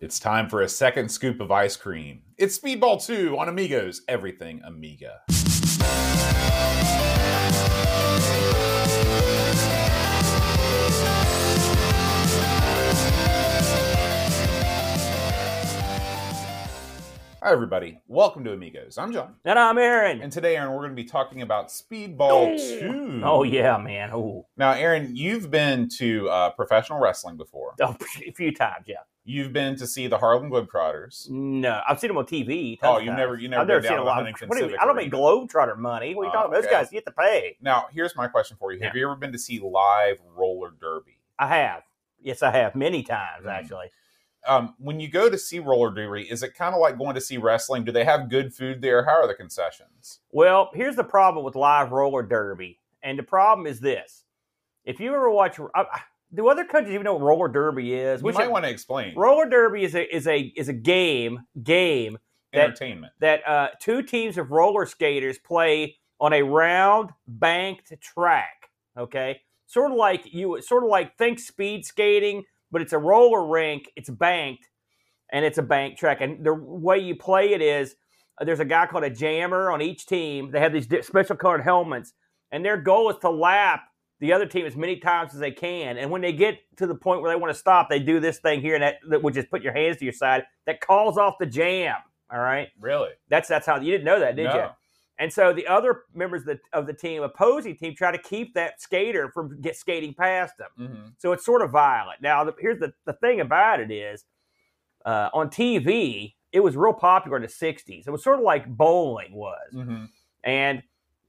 It's time for a second scoop of ice cream. It's Speedball 2 on Amigos, everything Amiga. Hi, everybody. Welcome to Amigos. I'm John. And I'm Aaron. And today, Aaron, we're going to be talking about Speedball 2. Oh, yeah, man. Oh, Now, Aaron, you've been to uh, professional wrestling before. oh, a few times, yeah. You've been to see the Harlem Globetrotters. No, I've seen them on TV. Oh, you've of never- you never I've never seen a to lot. Of, What do you I don't make Globetrotter money. What are you Oh, talking about? Those okay. guys get to pay. Now, here's my question for you. Have Yeah. you ever been to see live roller derby? I have. Yes, I have many times Mm. actually. Um, when you go to see roller derby, is it kind of like going to see wrestling? Do they have good food there? How are the concessions? Well, here's the problem with live roller derby, and the problem is this: if you ever watch, uh, do other countries even know what roller derby is? You We might should- want to explain. roller derby is a is a is a game game that- Entertainment. that uh, two teams of roller skaters play on a round banked track. Okay, sort of like you, sort of like think speed skating, but it's a roller rink. It's banked, and it's a bank track. And the way you play it is uh, there's a guy called a jammer on each team. They have these special colored helmets, and their goal is to lap the other team as many times as they can. And when they get to the point where they want to stop, they do this thing here, and that, that which is put your hands to your side that calls off the jam. All right. really? That's that's how you didn't know that, did No. you? And so the other members of the, of the team, opposing team, try to keep that skater from get skating past them. hmm So it's sort of violent. Now, the, here's the, the thing about it is, uh, on TV, it was real popular in the '60s. It was sort of like bowling was, hmm and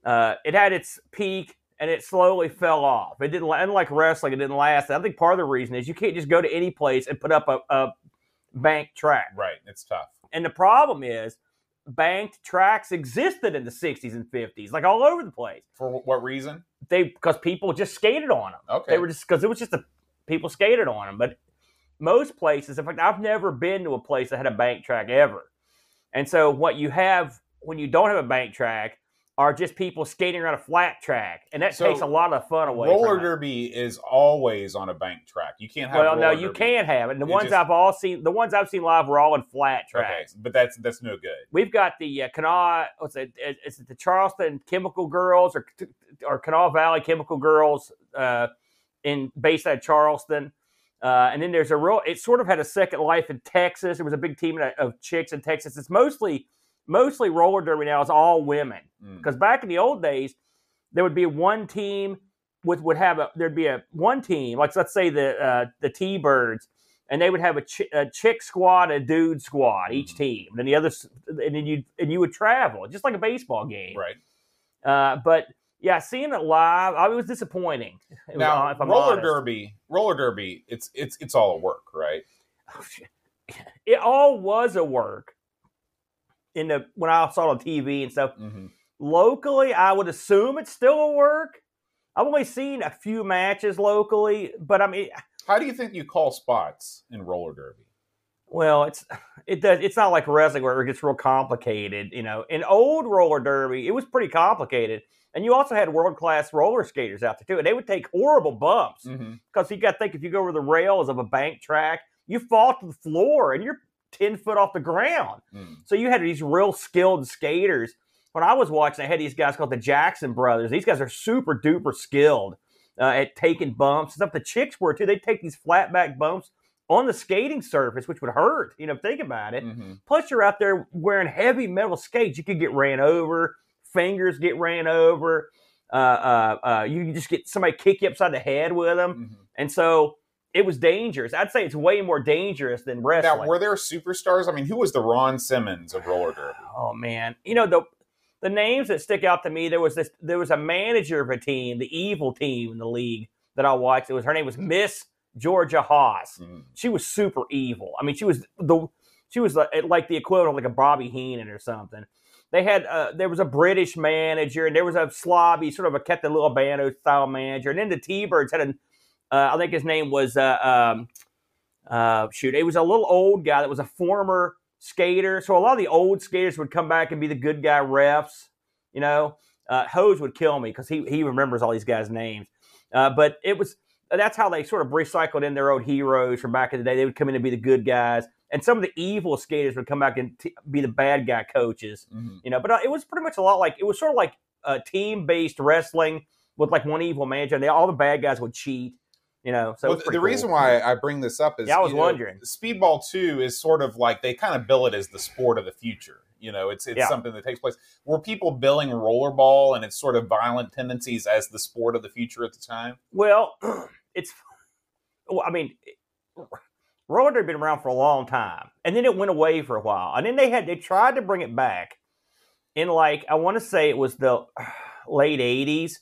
uh, it had its peak and it slowly fell off. It didn't, unlike wrestling, it didn't last. I think part of the reason is you can't just go to any place and put up a, a bank track. Right. It's tough. And the problem is, banked tracks existed in the 60s and 50s, like all over the place. For what reason? They because people just skated on them. Okay. They were just because it was just a people skated on them. But most places, in fact, I've never been to a place that had a bank track ever. And so what you have when you don't have a bank track are just people skating around a flat track, and that So, takes a lot of fun away. roller derby is always on a bank track. You can't have. Well, no, you derby. can have it. And the It ones just- I've all seen, the ones I've seen live were all in flat Okay, tracks. but that's that's no good. we've got the uh, Kanawha, what's it? Is it the Charleston Chemical Girls or or Kanawha Valley Chemical Girls uh, in based out of Charleston? Uh, and then there's a real. It sort of had a second life in Texas. There was a big team of chicks in Texas. It's mostly mostly roller derby now. is all women Mm. because back in the old days, there would be one team with would have a there'd be a one team like let's say the uh, the T Birds, and they would have a, chi- a chick squad, a dude squad, each Mhm. team, and then the other, and then you and you would travel just like a baseball game. Right. Uh, but yeah, seeing it live, I it was disappointing. It Now, if I'm roller honest. derby, roller derby, it's it's it's all a work, right? it all was a work. In the when I saw it on TV and stuff, Mm-hmm. locally, I would assume it's still a work. I've only seen a few matches locally, but I mean, How do you think you call spots in roller derby? well, it's it does. It's not like wrestling where it gets real complicated. You know, in old roller derby, it was pretty complicated, and you also had world class roller skaters out there too, and they would take horrible bumps Mm-hmm. because you got to think if you go over the rails of a bank track, you fall to the floor and you're ten foot off the ground. Mm. So you had these real skilled skaters. When I was watching, I had these guys called the Jackson brothers. These guys are super duper skilled uh, at taking bumps. Stuff the chicks were too. They'd take these flat back bumps on the skating surface, which would hurt. You know, think about it. Mm-hmm. Plus, you're out there wearing heavy metal skates. You could get ran over. Fingers get ran over. Uh, uh, uh, you just get somebody kick you upside the head with them. Mm-hmm. And so it was dangerous. I'd say it's way more dangerous than wrestling. Now, were there superstars? I mean, who was the Ron Simmons of roller derby? Oh man, you know the the names that stick out to me. There was this. There was a manager of a team, the evil team in the league that I watched. It was her name was Miss Georgia Haas. Mm. She was super evil. I mean, she was the she was like, like the equivalent of like a Bobby Heenan or something. They had uh, there was a British manager and there was a slobby sort of a Bando style manager, and then the T Birds had an uh, I think his name was uh, um, uh, shoot, it was a little old guy that was a former skater. So a lot of the old skaters would come back and be the good guy refs. You know, uh, Hose would kill me because he he remembers all these guys' names. Uh, but it was that's how they sort of recycled in their old heroes from back in the day. They would come in and be the good guys, and some of the evil skaters would come back and t- be the bad guy coaches. Mhm. You know, but uh, it was pretty much a lot like it was sort of like uh, team based wrestling with like one evil manager, and they, all the bad guys would cheat. You know, so Well, the pretty reason why I bring this up is Yeah, I was you know, wondering. Speedball Two is sort of like they kind of bill it as the sport of the future. You know, it's it's Yeah. something that takes place. Were people billing rollerball and its sort of violent tendencies as the sport of the future at the time? Well, it's. Well, I mean, roller derby had been around for a long time, and then it went away for a while, and then they had they tried to bring it back in like I want to say it was the late '80s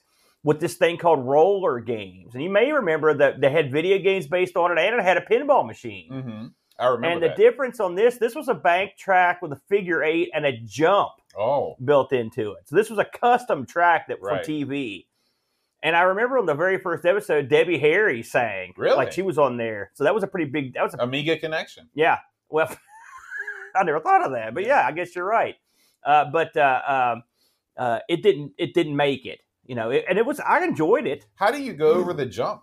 with this thing called roller games, and you may remember that they had video games based on it, and it had a pinball machine. Mm-hmm. I remember And the difference on this, this was a bank track with a figure eight and a jump oh, built into it. So this was a custom track that for Right. TV. And I remember on the very first episode, Debbie Harry sang. Really? Like she was on there. So that was a pretty big that was a Amiga connection. yeah. Well I never thought of that. But yeah, I guess you're right. Uh, but uh, um, uh, it didn't it didn't make it. You know, it, and it was I enjoyed it. How do you go over the jump?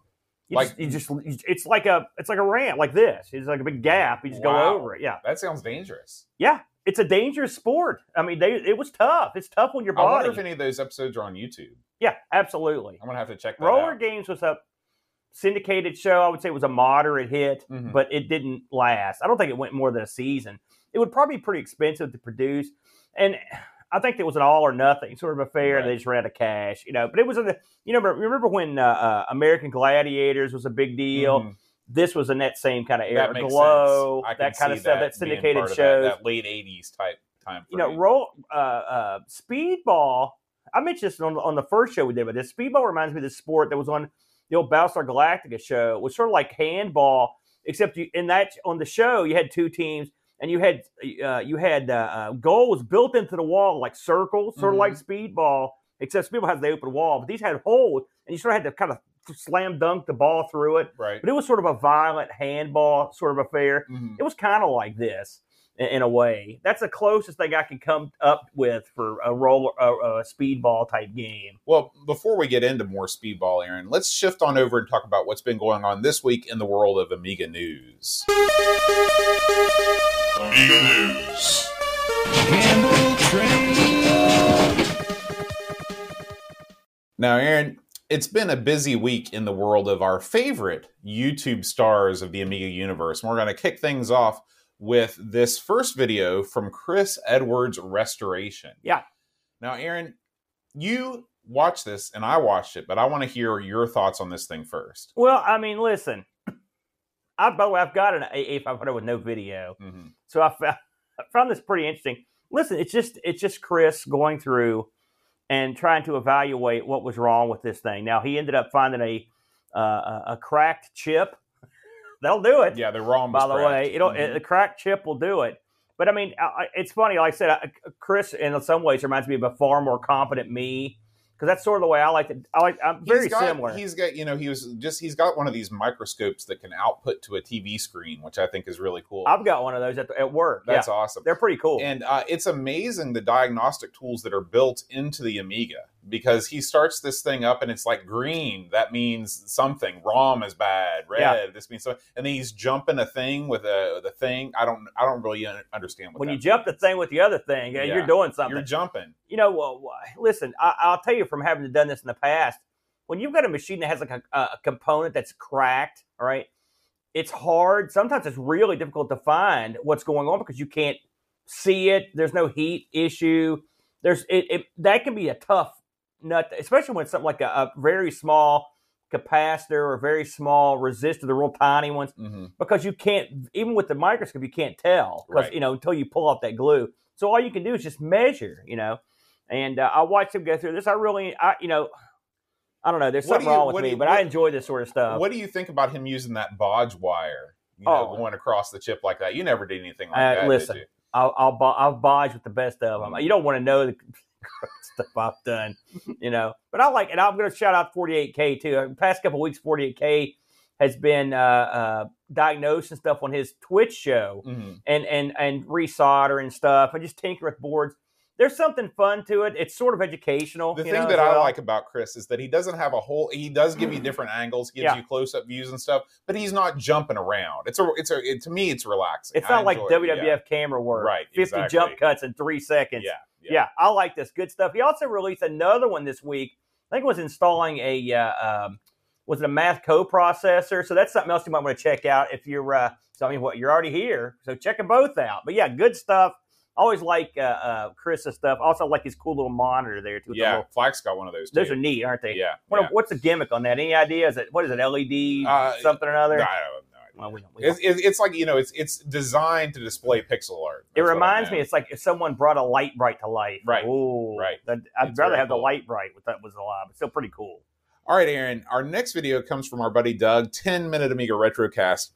You Like- just, you just it's like a it's like a ramp like this. It's like a big gap. You just Wow. go over it. Yeah. That sounds dangerous. Yeah. It's a dangerous sport. I mean, they it was tough. It's tough on your I body. wonder if any of those episodes are on YouTube. yeah, absolutely. I'm gonna have to check that Roller out. Games was a syndicated show. I would say it was a moderate hit, Mhm. but it didn't last. I don't think it went more than a season. It would probably be pretty expensive to produce, and I think it was an all or nothing sort of affair. Right. They just ran out of cash, you know. But it was in the you know remember when uh, uh, American Gladiators was a big deal. Mhm. This was in that same kind of era. That Glow, sense. I can that kind of stuff. That being syndicated shows. That, that late '80s type time. you know, roll uh, uh, speedball. I mentioned this on, on the first show we did, but this speedball reminds me of this sport that was on the old Battlestar Galactica show. It was sort of like handball, except you in that on the show you had two teams, and you had uh, you had uh, uh, goals built into the wall like circles, sort of like speedball, except speedball has the open wall, but these had holes, and you sort of had to kind of slam dunk the ball through it. right? But it was sort of a violent handball sort of affair Mhm. it was kind of like this in, in a way. That's the closest thing I can come up with for a roller, a, a speedball type game. Well, before we get into more speedball, Aaron, let's shift on over and talk about what's been going on this week in the world of Amiga news. Amiga News. Now, Aaron, it's been a busy week in the world of our favorite YouTube stars of the Amiga universe. And we're going to kick things off with this first video from Chris Edwards Restoration. Yeah. Now, Aaron, you watched this and I watched it, but I want to hear your thoughts on this thing first. Well, I mean, listen, I by the way, I've got an A500 with no video, Mhm. so I found, I found this pretty interesting. Listen, it's just it's just Chris going through and trying to evaluate what was wrong with this thing. Now he ended up finding a uh, a a cracked chip. That'll do it. Yeah, the ROM by the cracked. way. It'll Mhm. the cracked chip will do it. But I mean, I- it's funny. Like I said, I, Chris, in some ways, reminds me of a far more competent me because that's sort of the way I like to. I like. I'm very He's got- similar. He's got, you know, he was just he's got one of these microscopes that can output to a TV screen, which I think is really cool. I've got one of those at, at work. That's yeah, awesome. they're pretty cool. And uh, it's amazing the diagnostic tools that are built into the Amiga because he starts this thing up and it's like green. That means something. ROM is bad. Red. Yeah. This means something. And then he's jumping a thing with a the thing. I don't. I don't really understand what when you jump the thing with the other thing, Yeah. you're doing something. You're jumping. you know, well, listen, I, I'll tell you from having done this in the past, when you've got a machine that has like a, a component that's cracked, all right, it's hard. Sometimes it's really difficult to find what's going on because you can't see it. There's no heat issue. There's it, it that can be a tough nut, especially when something like a, a very small capacitor or very small resistor, the real tiny ones hmm because you can't even with the microscope you can't tell because Right. you know until you pull off that glue so all you can do is just measure you know and uh, i watched him go through this i really i you know i don't know there's something you- wrong with me you- but what- i enjoy this sort of stuff what do you think about him using that bodge wire? You know, Oh. going across the chip like that. You never did anything like Uh, that. listen, i'll i'll, I'll bodge with the best of them Mm. you don't want to know the stuff i've done you know but i like and i'm going to shout out 48k too the past couple weeks 48k has been uh, uh, diagnosing stuff on his twitch show Mhm. and and and resolder and stuff and just tinker with boards. There's something fun to it. It's sort of educational. The thing know, that I well. like about Chris is that he doesn't have a whole. He does give you different angles, gives Yeah. you close up views and stuff, but he's not jumping around. It's a. It's a. It, to me, it's relaxing. It's not like it, WWF yeah. camera work. Right, 50 exactly. jump cuts in three seconds. Yeah, Yeah. I like this. Good stuff. He also released another one this week. I think it was installing a uh, um, was it a math co-processor. So that's something else you might want to check out if you're. Uh, so I mean, what you're already here, so check them both out. But yeah, good stuff. Always like uh, uh, Chris's stuff. Also like his cool little monitor there too. Yeah, little- Flack's got one of those. those too. are neat, aren't they? Yeah. What, yeah. What's the gimmick on that? Any idea? Is it what is it? LED Uh, something or I other? don't know. Well, we don't, we It's, it's, it's like you know, it's it's designed to display pixel art. It That's what I reminds me, it's like if someone brought a Lite-Brite to life. Right, Ooh, right. I'd It's rather have the Lite-Brite with that was alive. It's still pretty cool. All right, Aaron. Our next video comes from our buddy Doug, 10 minute Amiga Retrocast.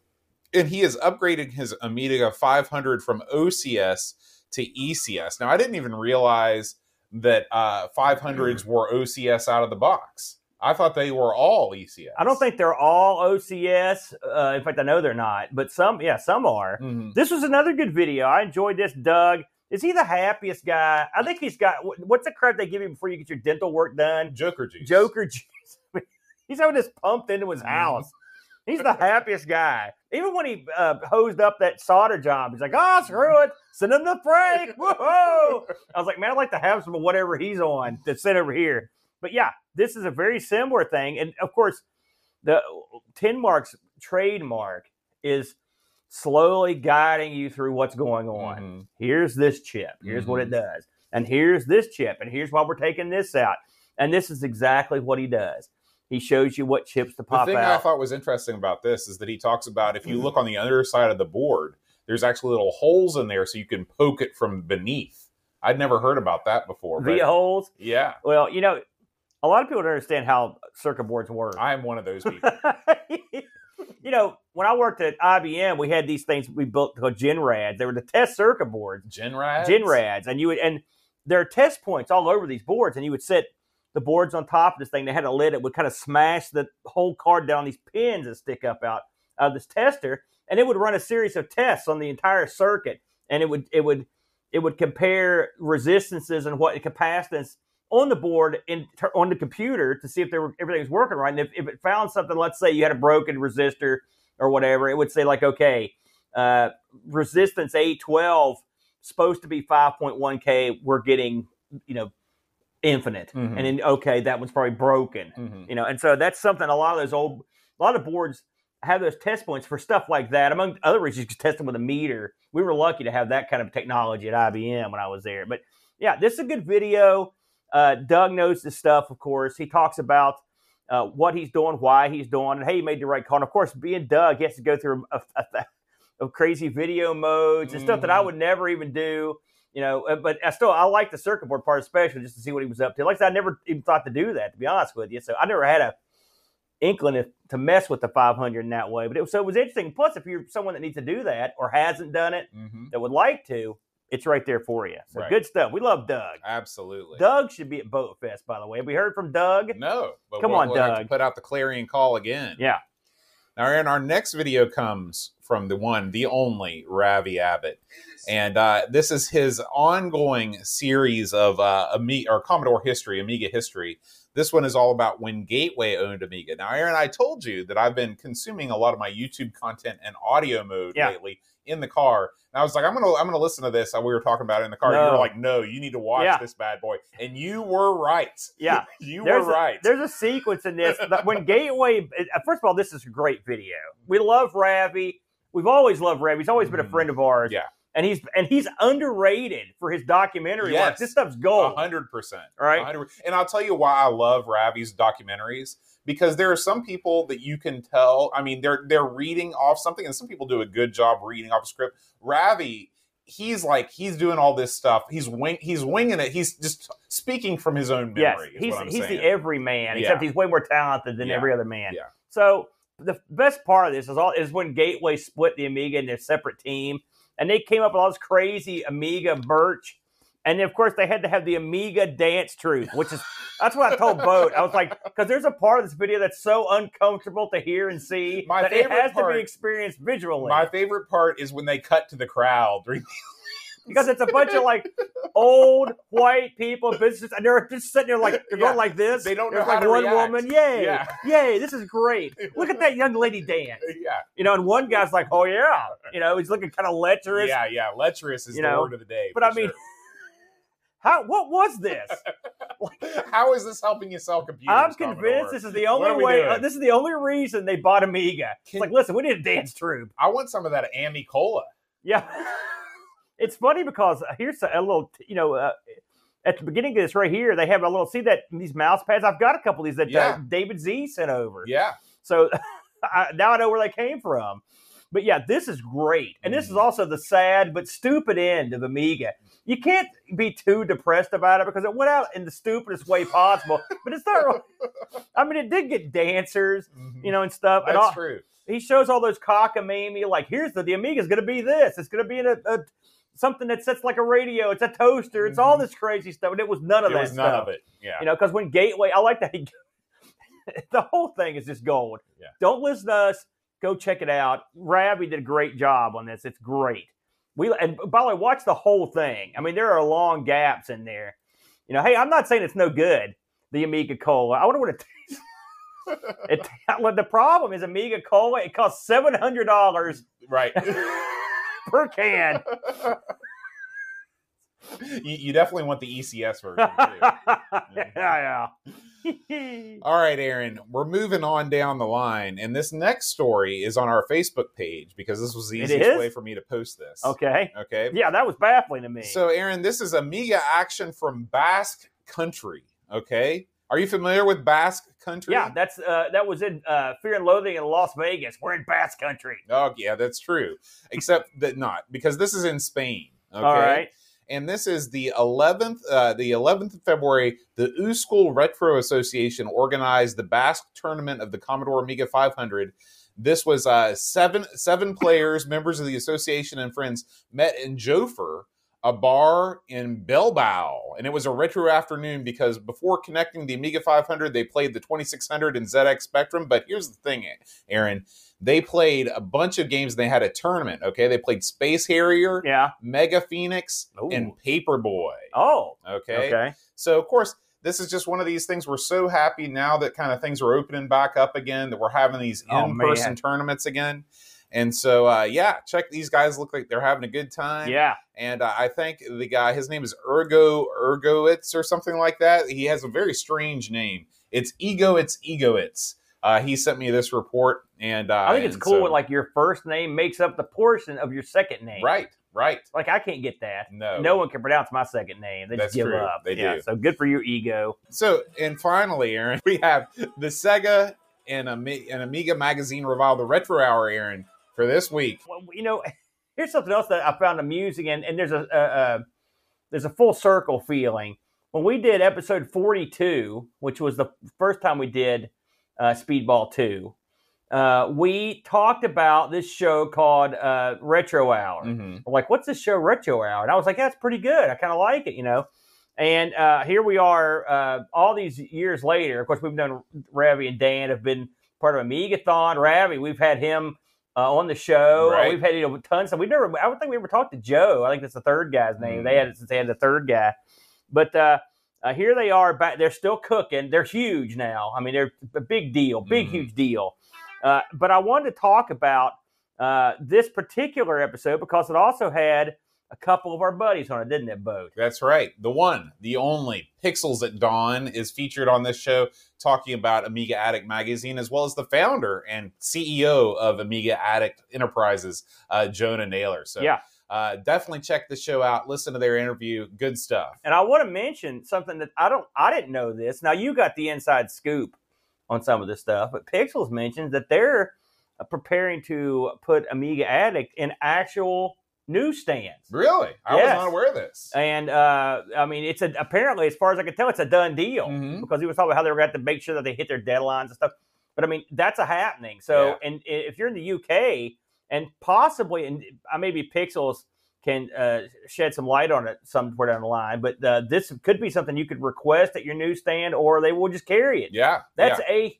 And he is upgrading his Amiga 500 from OCS to ECS. Now, I didn't even realize that uh, 500s were OCS out of the box. I thought they were all ECS. I don't think they're all OCS. Uh, in fact, I know they're not, but some, yeah, some are. Mhm. This was another good video. I enjoyed this. Doug, is he the happiest guy? I think he's got what's the crap they give you before you get your dental work done? Joker juice. Joker juice. He's having this pumped into his Mhm. house. He's the happiest guy. Even when he uh, hosed up that solder job, he's like, "Oh, screw it, send him the Frank." Whoa! I was like, "Man, I'd like to have some of whatever he's on to send over here." But yeah, this is a very similar thing, and of course, the Tinmark's trademark is slowly guiding you through what's going on Mhm. here's this chip here's what it Mhm. does and here's this chip and here's why we're taking this out and this is exactly what he does he shows you what chips to pop out. The thing I out Mm-hmm. thought was interesting about this is that he talks about if you look on the other side of the board, there's actually little holes in there so you can poke it from beneath. I'd never heard about that before. but- via holes Yeah, well you know a lot of people don't understand how circuit boards work I am one of those people. you know when i worked at ibm we had these things we built called genrads they were the test circuit boards Genrad. Genrads, and you would and there are test points all over these boards, and you would set the boards on top of this thing. They had a lid that would kind of smash the whole card down these pins that stick up out of this tester, and it would run a series of tests on the entire circuit, and it would it would it would compare resistances and what capacitance on the board in on the computer to see if there were everything was working right. And if, if it found something, let's say you had a broken resistor or whatever, it would say like, okay, uh, resistance A twelve supposed to be 5.1k we're getting you know infinite Mhm. and then okay that one's probably broken Mhm. you know and so that's something a lot of those old a lot of boards have those test points for stuff like that among other reasons you can test them with a meter we were lucky to have that kind of technology at ibm when i was there but yeah this is a good video uh, doug knows this stuff of course he talks about uh, what he's doing why he's doing and hey he made the right call and of course being doug he has to go through a, a, a, of crazy video modes and stuff that I Mhm. would never even do. You know, uh, but I still I like the circuit board part especially just to see what he was up to. Like I said, I never even thought to do that to be honest with you. So I never had a inkling to mess with the 500 in that way. But it was, so it was interesting. Plus, if you're someone that needs to do that or hasn't done it Mhm. that would like to, it's right there for you. So Right. good stuff. We love Doug. Absolutely. Doug should be at Boat Fest, by the way. Have We heard from Doug. No. But Come we'll, on, we'll have to Doug. put out the clarion call again. Yeah. Now, Aaron, our next video comes from the one, the only Ravi Abbott. And uh, this is his ongoing series of uh, Amiga or Commodore history, Amiga history. This one is all about when Gateway owned Amiga. Now, Aaron, I told you that I've been consuming a lot of my YouTube content and audio mode Yeah. lately in the car. And I was like, I'm gonna I'm gonna listen to this. Uh, We were talking about it in the car. You No. were like, no, you need to watch Yeah. this bad boy. And you were right. Yeah. you there's were a, right. There's a sequence in this when Gateway. uh, First of all, this is a great video. We love Ravi. We've always loved Ravi. He's always been a Mhm. friend of ours. Yeah. and he's and he's underrated for his documentary work. This stuff's A gold. hundred percent. Right. A hundred- And I'll tell you why I love Ravi's documentaries because there are some people that you can tell. I mean, they're they're reading off something, and some people do a good job reading off a script. Ravi, he's like he's doing all this stuff. He's wing he's winging it. He's just speaking from his own Yes, memory. is he's he's saying. the everyman, except he's way more talented than Yeah. every other man. Yeah. So the best part of this is all is when Gateway split the Amiga into a separate team, and they came up with all this crazy Amiga merch. And then, of course, they had to have the Amiga dance truth, which is that's what I told Boat. I was like, because there's a part of this video that's so uncomfortable to hear and see My that it favorite has to part- be experienced visually. My favorite part is when they cut to the crowd during because it's a bunch of like old white people, business, and they're just sitting there like they're Yeah. going like this. They don't know There's like one react. woman, yay, Yeah. yay, this is great. Look at that young lady dance. yeah, You know, and one guy's like, oh yeah, you know, he's looking kind of lecherous. yeah, yeah. Lecherous is You the know, word of the day. But I mean, sure. how? What was this? how is this helping you sell computers? I'm convinced this is the only way. uh, this is the only reason they bought Amiga. It's like, listen, we need a dance troupe. I want some of that Amy Cola. Yeah, it's funny because here's a, a little, you know, uh, at the beginning of this right here, they have a little. See that these mouse pads? I've got a couple of these that uh, Yeah. David Z sent over. Yeah, So I, now I know where they came from. But yeah, this is great, and this is Mhm. also the sad but stupid end of Amiga. You can't be too depressed about it because it went out in the stupidest way possible. but it's not. Really, I mean, it did get dancers, Mhm. you know, and stuff. and that's all, true. he shows all those cockamamie, like here's the the Amiga's going to be this. It's going to be in a, a something that sits like a radio. It's a toaster. It's all Mhm. this crazy stuff, and it was none of There that was none stuff. of it. Yeah, You know, because when Gateway, I like that he, the whole thing is just gold. Yeah. Don't listen to us. Go check it out. Ravi did a great job on this. It's great. We and by the way, watch the whole thing. I mean, there are long gaps in there. You know, hey, I'm not saying it's no good. The Amiga Cola. I wonder what it tastes. it, the problem is Amiga Cola. It costs seven hundred dollars right. Per can. you, you definitely want the ECS version too. yeah, yeah. All right, Aaron, we're moving on down the line, and this next story is on our Facebook page because this was the easiest way for me to post this. okay. Okay. Yeah, that was baffling to me. So, Aaron, this is Amiga action from Basque Country. Okay. Are you familiar with Basque Country? Yeah, that's uh, that was in uh, Fear and Loathing in Las Vegas. We're in Basque Country. Oh, yeah, that's true. Except that not because this is in Spain. Okay. All right. and this is the 11th uh, the 11th of february the U School retro association organized the basque tournament of the commodore amiga 500 this was uh, seven seven players members of the association and friends met in jofer a bar in Bilbao, and it was a retro afternoon because before connecting the Amiga 500, they played the 2600 and ZX Spectrum. But here's the thing, Aaron, they played a bunch of games. And they had a tournament. Okay, they played Space Harrier, Yeah. Mega Phoenix, Ooh. and Paperboy. Oh. Okay? Okay. so of course this is just one of these things. We're so happy now that kind of things are opening back up again. That we're having these Oh, in-person man. tournaments again. And so, uh, yeah, check these guys. Look like they're having a good time. Yeah. And uh, I think the guy, his name is Ergo Ergoitz or something like that. He has a very strange name. It's Ego. It's Egoitz. Uh, he sent me this report, and uh, I think it's cool so- when like your first name makes up the portion of your second name. right, right. Like I can't get that. No, No one can pronounce my second name. They That's just give true. up. They yeah, do. So good for your ego. So, and finally, Aaron, we have the Sega and, Ami- and Amiga magazine revival, the Retro Hour, Aaron, for this week. Well, you know, here's something else that I found amusing, and, and there's a, a, a there's a full circle feeling. When we did episode 42, which was the first time we did uh, Speedball 2, uh, we talked about this show called uh, Retro Hour. Mm-hmm. Like, what's this show, Retro Hour? And I was like, that's pretty good. I kind of like it, you know. And uh, here we are, uh, all these years later. Of course, we've done Ravi and Dan have been part of Amigathon. Ravi, we've had him uh, on the show. Uh, Right. We've had you know tons. Of, we never. I don't think we ever talked to Joe. I think that's the third guy's name. Mm. They had it since they had the third guy. But uh, uh, here they are. Back. They're still cooking. They're huge now. I mean, they're a big deal. Big Mhm. huge deal. Uh, but I wanted to talk about uh, this particular episode because it also had a couple of our buddies on it, didn't it, Boat? That's right. The one, the only, Pixels at Dawn is featured on this show, talking about Amiga Addict magazine, as well as the founder and CEO of Amiga Addict Enterprises, uh, Jonah Naylor. So, Yeah. uh, definitely check the show out. Listen to their interview. Good stuff. And I want to mention something that I don't, I didn't know this. Now you got the inside scoop on some of this stuff, but Pixels mentions that they're uh, preparing to put Amiga Addict in actual newsstands. Really? I Yes. was not aware of this. And uh, I mean, it's a apparently, as far as I can tell, it's a done deal Mhm. because he was talking about how they were going to have to make sure that they hit their deadlines and stuff. But I mean, that's a happening. So, and if you're in the UK and possibly, and maybe Pixels can uh, shed some light on it somewhere down the line, but uh, this could be something you could request at your newsstand, or they will just carry it. Yeah. That's a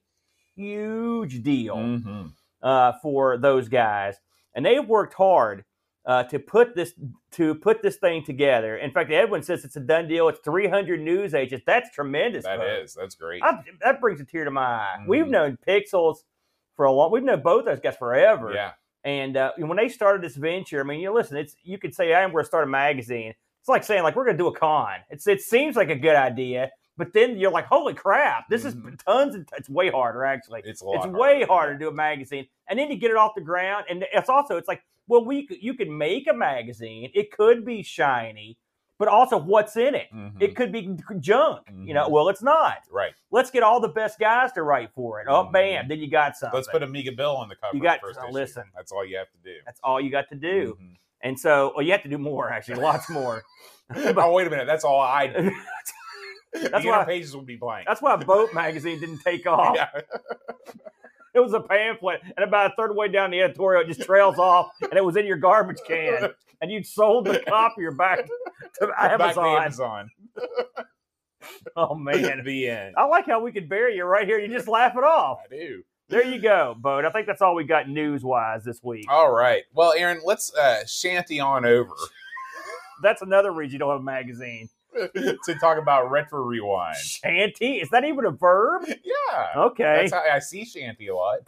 huge deal yeah. hmm uh, for those guys, and they've worked hard uh, to put this to put this thing together. In fact, Edwin says it's a done deal. It's 300 news agents. That's tremendous. That is. That's great. I, that brings a tear to my eye. We've Mhm. known Pixels for a long. We've known both those guys forever. Yeah. And uh, when they started this venture, I mean, you listen. It's you could say I'm going to start a magazine. It's like saying like we're going to do a con. It's it seems like a good idea, but then you're like, holy crap, this Mhm. is tons and it's way harder actually. It's. It's way harder. harder to do a magazine, and then to get it off the ground. And it's also it's like, well, we could, you can make a magazine. It could be shiny, but also what's in it. Mhm. It could be junk. You know, Mhm. well, it's not. right. Let's get all the best guys to write for it. Oh, Mhm. bam! Then you got something. Let's put Amiga Bill on the cover. You got- first uh, listen. That's all you have to do. That's all you got to do. Mhm. And so, well, you have to do more actually, lots more. oh wait a minute. That's all I. do. That's the why- pages would be blank. That's why Boat magazine didn't take off. Yeah. It was a pamphlet, and about a third way down the editorial, it just trails off, and it was in your garbage can, and you'd sold the copier back to Back to Amazon. Amazon. Oh man, the end. I like how we could bury you right here. You just laugh it off. I do. There you go, Boat. I think that's all we got news wise this week. All right. Well, Aaron, let's uh, shanty on over That's another reason you don't have a magazine. to talk about retro rewind. Shanty? Is that even a verb? Yeah. Okay. That's how I see shanty a lot.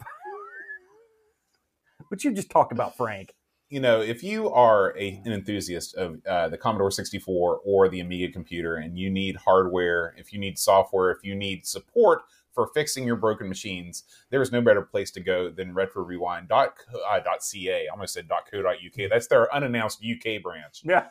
But you just talked about Frank. you know, if you are a, an enthusiast of uh, the Commodore 64 or the Amiga computer and you need hardware, if you need software, if you need support for fixing your broken machines, there is no better place to go than retrorewind.ca. Uh, .ca. I almost said .co.uk. That's their unannounced UK branch. Yeah.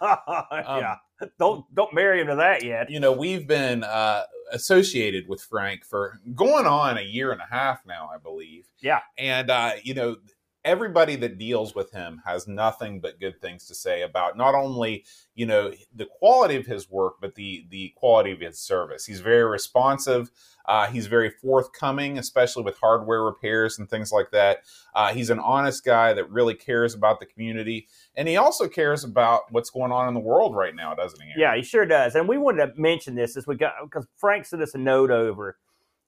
yeah. Don't don't marry him to that yet. You know, we've been uh, associated with Frank for going on a year and a half now, I believe. Yeah. And, uh, you know, everybody that deals with him has nothing but good things to say about not only, you know, the quality of his work, but the, the quality of his service. He's very responsive. Uh, he's very forthcoming, especially with hardware repairs and things like that. Uh, he's an honest guy that really cares about the community. And he also cares about what's going on in the world right now, doesn't he? Aaron? Yeah, he sure does. And we wanted to mention this as we got because Frank sent us a note over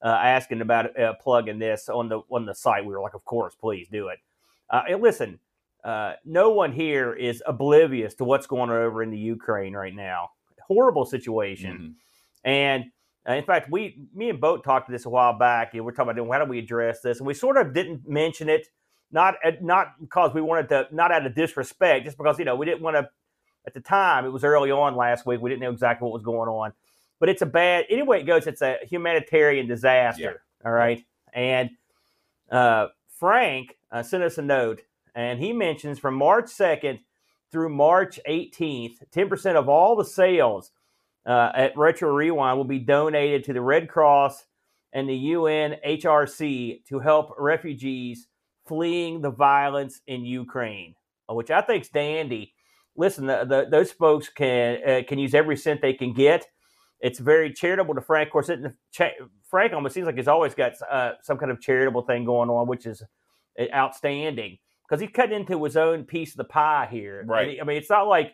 uh, asking about uh, plugging this on the on the site. We were like, of course, please do it. Uh, and listen, uh, no one here is oblivious to what's going on over in the Ukraine right now. Horrible situation. Mhm. And in fact, we, me and Boat talked to this a while back. And we're talking about how do we address this, and we sort of didn't mention it, not at, not because we wanted to, not out of disrespect, just because you know we didn't want to. At the time, it was early on last week. We didn't know exactly what was going on, but it's a bad. Anyway, it goes. It's a humanitarian disaster. All right, and uh, Frank uh, sent us a note, and he mentions from March second through March 18th, 10% of all the sales uh, at Retro Rewind will be donated to the Red Cross and the UNHRC to help refugees fleeing the violence in Ukraine, uh, which I think's dandy. Listen, the, the, those folks can uh, can use every cent they can get. It's very charitable to Frank. Of course, it, Frank almost seems like he's always got uh, some kind of charitable thing going on, which is uh, outstanding because he's cutting into his own piece of the pie here. Right. I mean, it's not like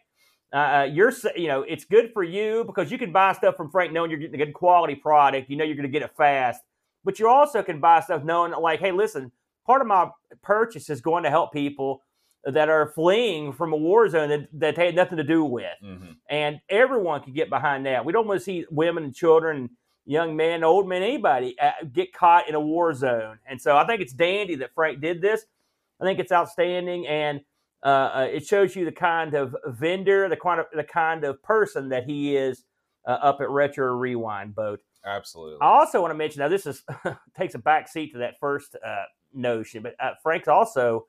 uh, you're, s- you know, it's good for you because you can buy stuff from Frank knowing you're getting a good quality product. You know you're going to get it fast, but you also can buy stuff knowing, like, hey, listen, part of my purchase is going to help people that are fleeing from a war zone that, that they had nothing to do with Mhm. and everyone can get behind that. We don't want to see women and children, young men, old men, anybody uh, get caught in a war zone. And so I think it's dandy that Frank did this. I think it's outstanding, and uh, uh, it shows you the kind of vendor, the kind of the kind of person that he is uh, up at Retro Rewind Boat. Absolutely. I also want to mention now this is takes a back seat to that first uh, notion, but uh, Frank's also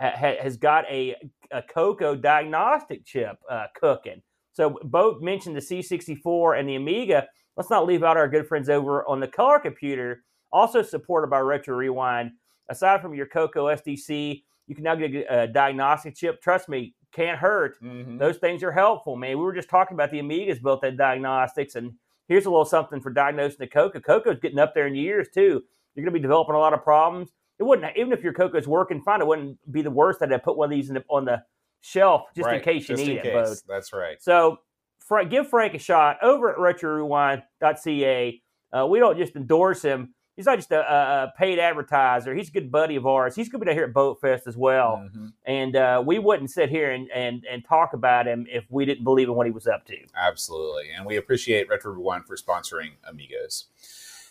ha- ha- has got a, a Coco diagnostic chip uh, cooking. So both mentioned the C64 and the Amiga. Let's not leave out our good friends over on the color computer, also supported by Retro Rewind. Aside from your Coco SDC, you can now get a, a diagnostic chip. Trust me, can't hurt. Mhm. Those things are helpful, man. We were just talking about the Amigas built that diagnostics, and here's a little something for diagnosing the Coco. Coco's getting up there in years too. You're going to be developing a lot of problems. It wouldn't, even if your Coco's working fine, it wouldn't be the worst that I put one of these in the, on the shelf just in case you just need in it. Case. That's right. So, Frank, give Frank a shot over at RetroRewind.ca. Uh, we don't just endorse him he's not just a, a paid advertiser. He's a good buddy of ours. He's going to be down here at Boat Fest as well. Mhm. And uh, we wouldn't sit here and, and, and talk about him if we didn't believe in what he was up to. Absolutely. And we appreciate Retro Rewind for sponsoring Amigos.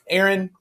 Aaron,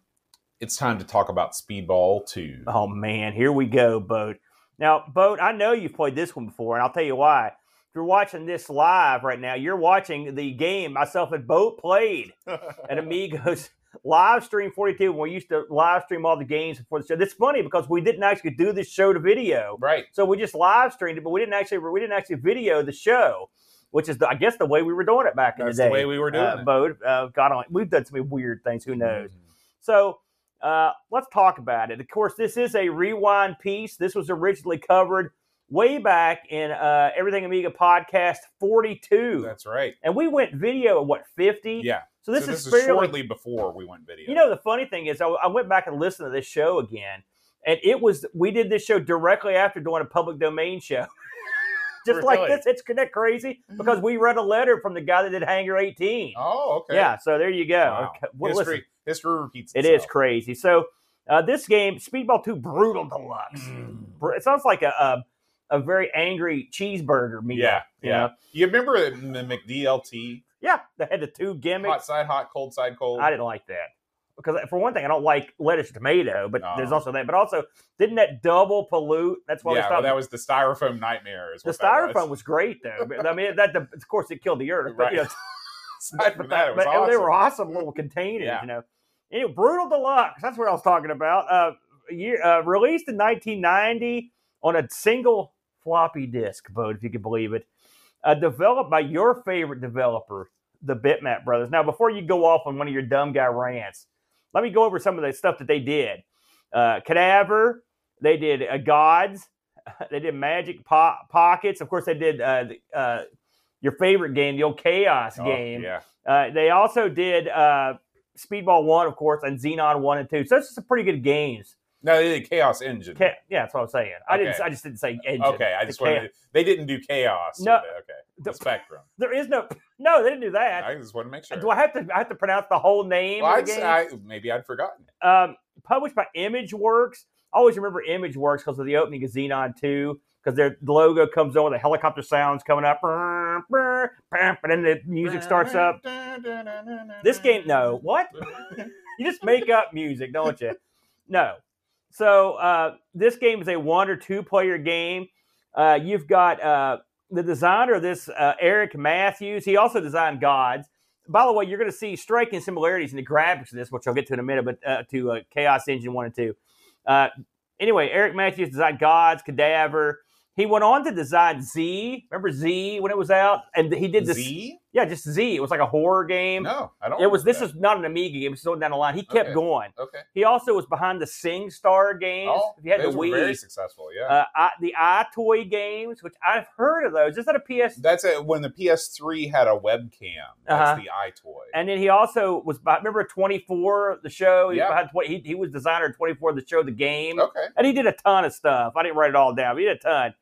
it's time to talk about Speedball 2. Oh man, here we go, Boat. Now, Boat, I know you've played this one before, and I'll tell you why. If you're watching this live right now, you're watching the game myself and Boat played at Amigos live stream 42 when we used to live stream all the games before the show. It's funny because we didn't actually do this show to video. right. So we just live streamed it, but we didn't actually we didn't actually video the show, which is the, I guess the way we were doing it back in That's the the day. way we were doing uh, it. Boat, uh, God, we've done some weird things. Who knows? Mhm. So uh, let's talk about it. Of course, this is a rewind piece. This was originally covered way back in uh, Everything Amiga podcast 42. That's right. and we went video at what, 50? Yeah. So this so is this fairly. shortly before we went video. You know, the funny thing is, I, I went back and listened to this show again, and it was, we did this show directly after doing a public domain show. Just like this, it's connect crazy because we read a letter from the guy that did Hangar 18. Oh, okay. Yeah, so there you go. Wow. Okay, well, listen, history, history repeats itself. is crazy. So uh, this game, Speedball Two Brutal Deluxe. Mm. It sounds like a a, a very angry cheeseburger meal. Yeah, you yeah. know? You remember the McDLT? Yeah. They had the two gimmicks. Hot side hot, cold side cold. I didn't like that because for one thing, I don't like lettuce tomato, but No. there's also that. But also, didn't that double pollute? That's why yeah, well, that was the styrofoam nightmare. The styrofoam was. great though. But, I mean, that the, of course it killed the earth. But, you know, Aside from that, it was but awesome. they were awesome little containers, Yeah. you know. Anyway, Brutal Deluxe, that's what I was talking about. Uh, year, uh, released in 1990 on a single floppy disk, Boat if you can believe it. Uh, developed by your favorite developer, the Bitmap Brothers. Now, before you go off on one of your dumb guy rants, let me go over some of the stuff that they did. Uh, Cadaver, they did uh, Gods, they did Magic po- Pockets. Of course, they did uh, the, uh, your favorite game, the old Chaos Oh, game. Yeah. Uh, they also did uh, Speedball One, of course, and Xenon One and Two. So it's some pretty good games. No, they did Chaos Engine. Ca- yeah, that's what I'm saying. I didn't. I just didn't say engine. okay, I just wanted. To, they didn't do Chaos. No. okay. The, The- Spectrum. There is no. No, they didn't do that. I just want to make sure. Do I have to? I have to pronounce the whole name Well, I'd. I, maybe I'd forgotten. um, published by ImageWorks. I always remember ImageWorks because of the opening of Xenon 2, because their logo comes on with the helicopter sounds coming up, and then the music starts up. This game, no. What? You just make up music, don't you? No. So uh, this game is a one or two player game. Uh, you've got uh, the designer of this, uh, Eric Matthews. He also designed Gods. By the way, you're going to see striking similarities in the graphics of this, which I'll get to in a minute, but uh, to uh, Chaos Engine 1 and 2. Uh, anyway, Eric Matthews designed Gods, Cadaver. He went on to design Z. Remember Z when it was out? And he did this. Z? Yeah, just Z. It was like a horror game. No, I don't. It was. This is not an Amiga game. It's going down the line. He kept Okay. going. okay. He also was behind the Sing Star games. Oh, you had those the were Wii, very successful. Yeah. uh, I, the EyeToy games, which I've heard of those. Is that a PS? That's it. When the PS3 had a webcam, Uh-huh. that's the EyeToy. And then he also was. By, remember Twenty Four, the show. He, was Yeah. behind 20, he, he was designer Twenty Four, the show, the game, okay. and he did a ton of stuff. I didn't write it all down, but he did a ton.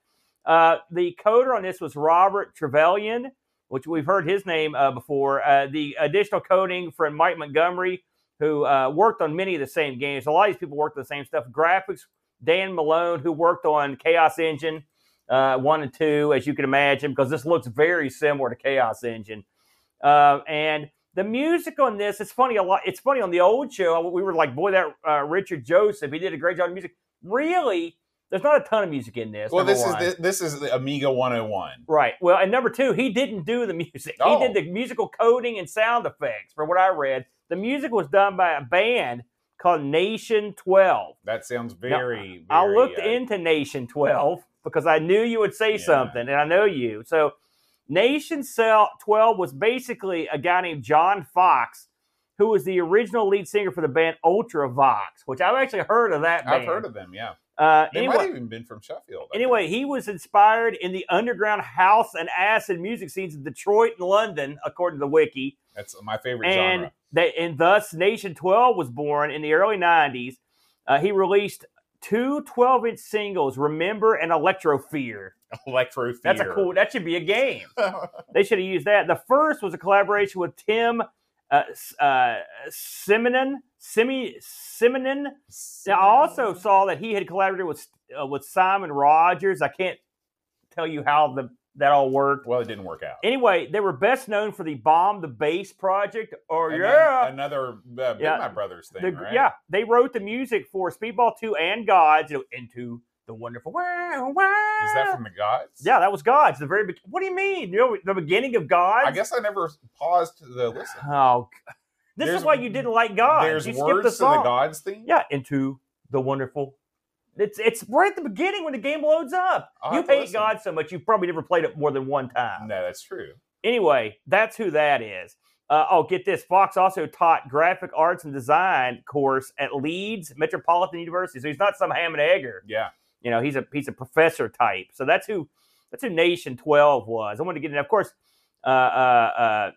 Uh, the coder on this was Robert Trevelyan, which we've heard his name uh, before. Uh, the additional coding from Mike Montgomery, who uh, worked on many of the same games. A lot of these people worked on the same stuff. Graphics, Dan Malone, who worked on Chaos Engine uh, 1 and 2, as you can imagine, because this looks very similar to Chaos Engine. Uh, and the music on this, it's funny a lot. It's funny on the old show, we were like, boy, that uh, Richard Joseph, he did a great job of music. Really, there's not a ton of music in this. Well, this is one. this, is the Amiga 101. Right. Well, and number two, he didn't do the music. Oh. He did the musical coding and sound effects. From what I read, the music was done by a band called Nation Twelve. That sounds very. I very, looked uh, into Nation Twelve because I knew you would say Yeah. something, and I know you. So, Nation Twelve was basically a guy named John Foxx, who was the original lead singer for the band Ultravox, which I've actually heard of that band. I've heard of them. Yeah, Uh, they anyway, might have even been from Sheffield. I Anyway, he was inspired in the underground house and acid music scenes of Detroit and London, according to the wiki. that's my favorite And genre. they, and thus Nation 12 was born in the early 90s. Uh, he released two 12 inch singles, Remember and Electrofear. Electro That's a cool, that should be a game. They should have used that. The first was a collaboration with Tim uh, S- uh, Simenon, Simi, Simenon. Now, I also saw that he had collaborated with uh, with Simon Rogers. I can't tell you how the that all worked. Well, it didn't work out. Anyway, they were best known for the Bomb the Bass project, or And yeah, another uh, Big Yeah. My Brothers thing, the, right? yeah, they wrote the music for Speedball Two and Gods you know, into the wonderful. Wow, wow. Is that from the gods? Yeah, that was Gods. The very. Be- what do you mean? You know, the beginning of Gods. I guess I never paused to listen. Oh, this There's- is why you didn't like Gods. There's you skipped the words to the gods theme. Yeah, into the wonderful. It's it's right at the beginning when the game loads up. I'll you hate. God so much you've probably never played it more than one time. No, that's true. Anyway, that's who that is. Uh, oh, get this. Fox also taught graphic arts and design course at Leeds Metropolitan University. So he's not some ham and egger. Yeah. You know, he's a he's a professor type. So that's who that's who Nation Twelve was. I wanted to get in. Of course, uh, uh, uh,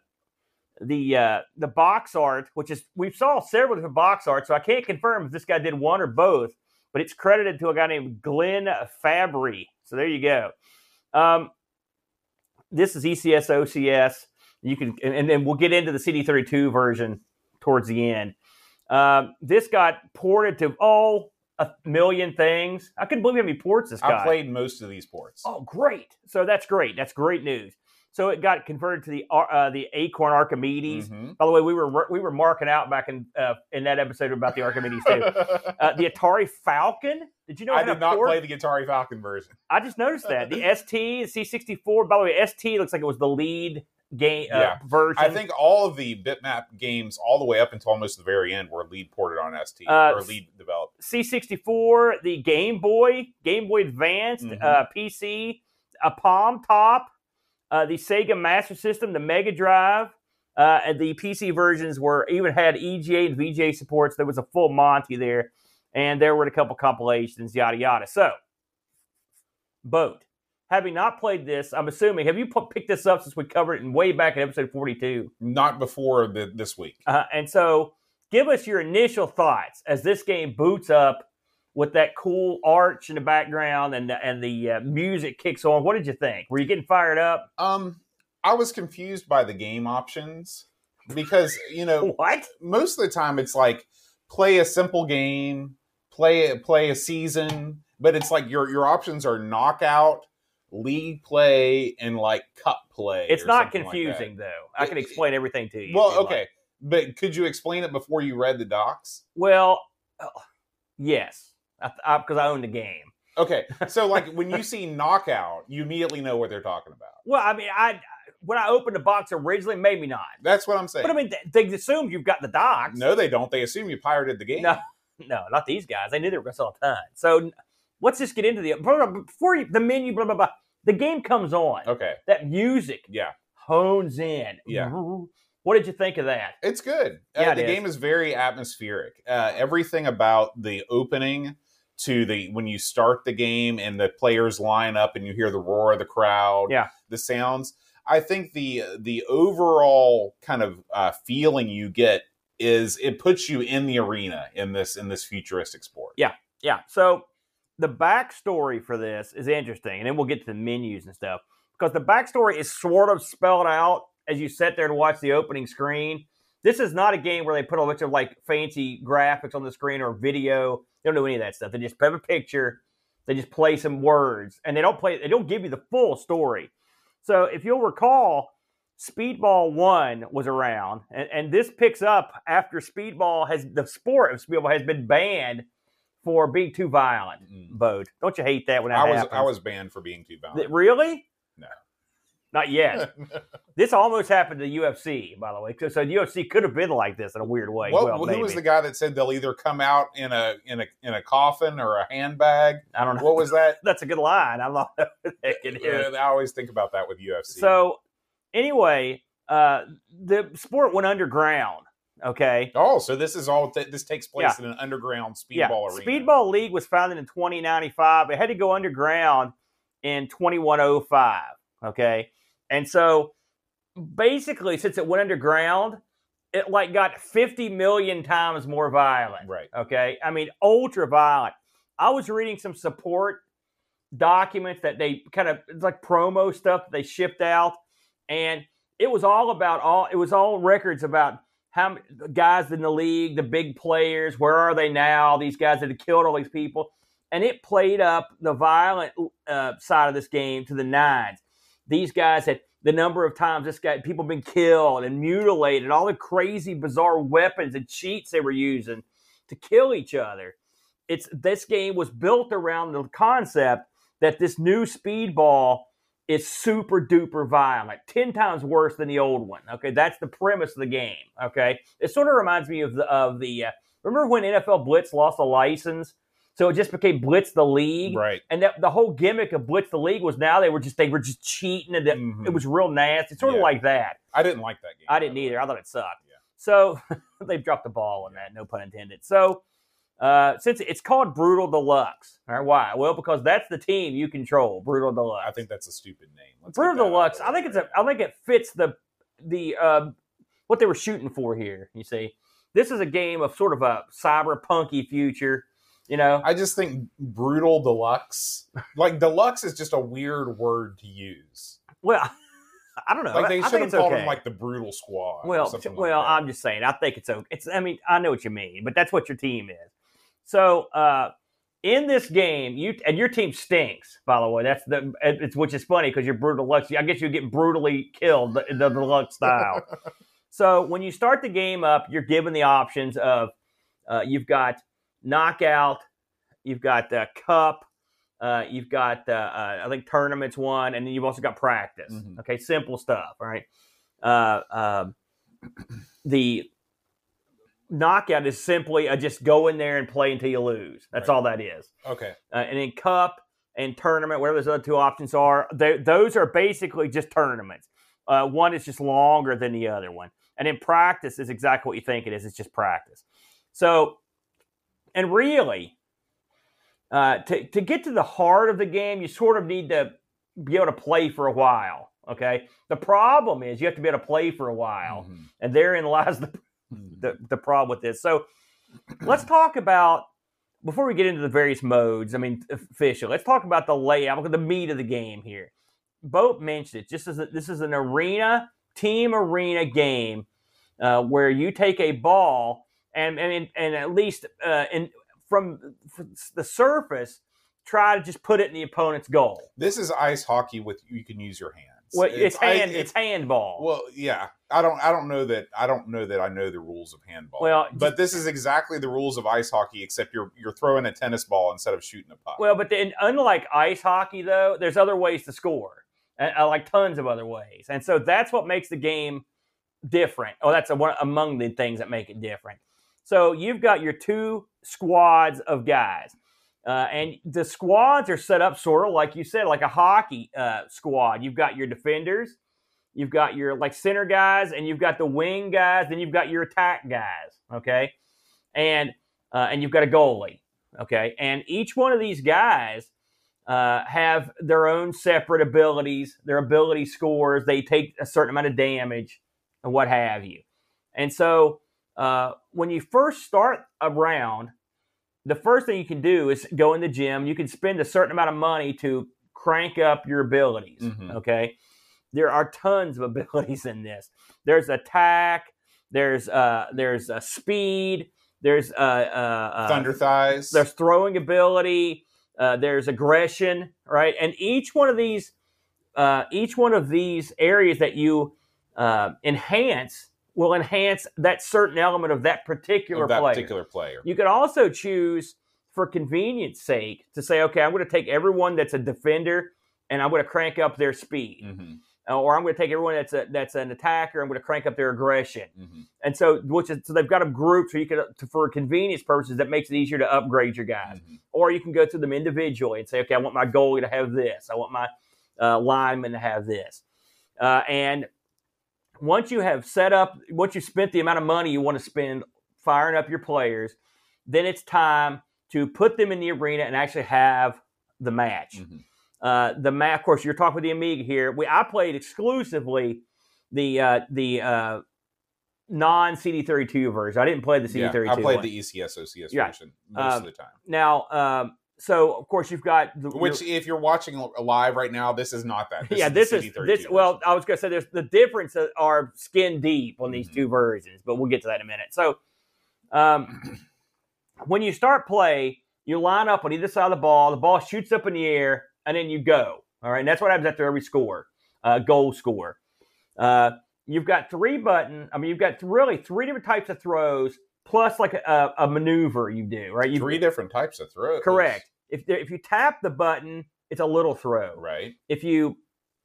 the uh, the box art, which is we saw several different box art, so I can't confirm if this guy did one or both, but it's credited to a guy named Glenn Fabry. So there you go. Um, this is ECS OCS. You can, and, then we'll get into the CD32 version towards the end. Um, this got ported to oh a million things. I couldn't believe how many ports this got. I played most of these ports. Oh, great! So that's great. That's great news. So it got converted to the uh, the Acorn Archimedes. Mhm. By the way, we were we were marking out back in uh, in that episode about the Archimedes too. Uh, the Atari Falcon. Did you know? I did not port? play the Atari Falcon version. I just noticed that the ST, the C64. By the way, ST looks like it was the lead game uh, Yeah. version. I think all of the bitmap games, all the way up until almost the very end, were lead ported on ST Uh, or lead developed. C64, the Game Boy, Game Boy Advanced, Mhm. uh, PC, a Palm Top, uh, the Sega Master System, the Mega Drive. Uh, and the PC versions were even had EGA and VGA supports. There was a full Monty there, and there were a couple compilations, yada yada. So, Boat. Having not played this, I'm assuming have you picked this up since we covered it in way back in episode 42? Not before the, this week. Uh, and so, give us your initial thoughts as this game boots up with that cool arch in the background and the, and the uh, music kicks on. What did you think? Were you getting fired up? Um, I was confused by the game options because you know What? most of the time it's like play a simple game, play play a season, but it's like your your options are knockout, league play, and like cup play. It's not something like confusing though. I can explain everything to you. Well, you'd like. okay, but could you explain it before you read the docs? Well, uh, yes, because I, 'cause I own the game. Okay, so like when you see knockout, you immediately know what they're talking about. Well, I mean, I when I opened the box originally, maybe not. That's what I'm saying. But I mean, they, they assumed you've got the docs. no, they don't. They assume you pirated the game. No. No, not these guys. They knew they were going to sell a ton. So let's just get into the before you, the menu. Blah blah blah. The game comes on. Okay, That music yeah, hones in. Yeah. What did you think of that? it's good. Uh, Yeah, it the is. game is very atmospheric. Uh, everything about the opening to the when you start the game and the players line up and you hear the roar of the crowd, Yeah. the sounds. I think the the overall kind of uh, feeling you get is it puts you in the arena in this in this futuristic sport. Yeah. Yeah. So the backstory for this is interesting, and then we'll get to the menus and stuff because the backstory is sort of spelled out as you sit there to watch the opening screen. This is not a game where they put a bunch of like fancy graphics on the screen or video. They don't do any of that stuff. They just have a picture. They just play some words, and they don't play. They don't give you the full story. So if you'll recall, Speedball One was around, and, and this picks up after Speedball has the sport of Speedball has been banned for being too violent. Mm. Boat, don't you hate that when that I was happens? I was banned for being too violent. really? No. Not yet. this almost happened to UFC, by the way. So, so UFC could have been like this in a weird way. Well, well, who was the guy that said they'll either come out in a in a in a coffin or a handbag? I don't know. What was that? That's a good line. Thinking here. Uh, I always think about that with UFC. So, anyway, uh, the sport went underground. Okay. oh, so this is all th- this takes place in an underground speedball arena. Speedball League was founded in 2095. It had to go underground in 2105. Okay. And so basically, since it went underground, it like got 50 million times more violent. right? Okay. I mean, ultra violent. I was reading some support documents that they kind of, it's like promo stuff that they shipped out. And it was all about all, it was all records about how many guys in the league, the big players, where are they now? These guys that have killed all these people. And it played up the violent uh, side of this game to the nines. These guys had the number of times this guy people been killed and mutilated, all the crazy, bizarre weapons and cheats they were using to kill each other. It's this game was built around the concept that this new speedball is super duper violent, 10 times worse than the old one. Okay, that's the premise of the game. Okay, it sort of reminds me of the, of the uh, remember when NFL Blitz lost a license? So it just became Blitz the League. Right. And that, the whole gimmick of Blitz the League was now they were just they were just cheating and it, Mhm. it was real nasty. It's Sort of like that. I didn't like that game. I didn't either. I thought it sucked. Yeah. So they've dropped the ball on that, no pun intended. So uh, since it's called Brutal Deluxe, all right, why? Well, because that's the team you control, Brutal Deluxe. I think that's a stupid name. Let's Brutal get that out Deluxe. I think it's a. I think it fits the the uh, what they were shooting for here. You see, this is a game of sort of a cyberpunky future. You know, I just think brutal deluxe. Like deluxe is just a weird word to use. well, I don't know. Like they I should have called okay. them like the brutal squad. or Well, like well, that. I'm just saying. I think it's okay. It's. I mean, I know what you mean, but that's what your team is. So uh, in this game, you and your team stinks. By the way, that's the. It's which is funny because you're brutal deluxe. I guess you get brutally killed the, the deluxe style. so when you start the game up, you're given the options of uh, you've got knockout, you've got the cup. Uh, you've got, uh, uh, I think, tournaments one, and then you've also got practice. Mhm. Okay, simple stuff. All right. Uh, um, the knockout is simply a just go in there and play until you lose. That's Right. all that is. okay. Uh, and then cup and tournament, whatever those other two options are, they, those are basically just tournaments. Uh, one is just longer than the other one, and in practice is exactly what you think it is. It's just practice. So, and really, uh, to to get to the heart of the game, you sort of need to be able to play for a while. Okay. The problem is you have to be able to play for a while, Mhm. and therein lies the. The, the problem with this. So let's talk about before we get into the various modes. I mean, official. Let's talk about the layout, the meat of the game here. Boat mentioned it. Just as a, this is an arena team arena game uh, where you take a ball and and and at least uh, in from, the surface try to just put it in the opponent's goal. This is ice hockey with you can use your hands. Well, it's, I- hand it's handball. Well, yeah. I don't. I don't know that. I don't know that I know the rules of handball. Well, but this is exactly the rules of ice hockey, except you're you're throwing a tennis ball instead of shooting a puck. Well, but then, unlike ice hockey, though, there's other ways to score, uh, like tons of other ways, and so that's what makes the game different. Oh, that's a, one among the things that make it different. So you've got your two squads of guys, uh, and the squads are set up sort of like you said, like a hockey uh, squad. You've got your defenders, you've got your like center guys, and you've got the wing guys, then you've got your attack guys. Okay, and uh, and you've got a goalie. Okay, and each one of these guys uh, have their own separate abilities, their ability scores. They take a certain amount of damage and what have you. And so uh, when you first start a round, the first thing you can do is go in the gym. You can spend a certain amount of money to crank up your abilities. Mhm. Okay, there are tons of abilities in this. There's attack. There's uh, there's uh, speed. There's uh, uh, uh, Thunder thighs. there's throwing ability. Uh, there's aggression, right? And each one of these, uh, each one of these areas that you uh, enhance will enhance that certain element of that particular of that player. particular player. You could also choose, for convenience sake, to say, okay, I'm going to take everyone that's a defender and I'm going to crank up their speed, Mhm, Uh, or I'm going to take everyone that's a that's an attacker. I'm going to crank up their aggression. mhm. And so, which is so they've got them grouped so you can, to, for convenience purposes, that makes it easier to upgrade your guys. Mhm. Or you can go through them individually and say, okay, I want my goalie to have this. I want my uh, lineman to have this. Uh, and once you have set up, once you've spent the amount of money you want to spend firing up your players, then it's time to put them in the arena and actually have the match. Mhm. Uh, the match, of course, you're talking with the Amiga here. We I played exclusively the uh, the uh, non CD32 version. I didn't play the Yeah, CD32. I played one. the E ECS OCS Yeah. version most Um, of the time. Now, um, so of course you've got the, Which, if you're watching live right now, this is not that. yeah, the this is CD32 this. Well. I was going to say there's the difference are skin deep on these Mhm. two versions, but we'll get to that in a minute. So, um, when you start play, you line up on either side of the ball. The ball shoots up in the air, and then you go. All right, and that's what happens after every score, uh, goal score. Uh, you've got three button. I mean, you've got really three different types of throws, plus like a, a maneuver you do. Right, you three different types of throws. correct. If if you tap the button, it's a little throw Right. if you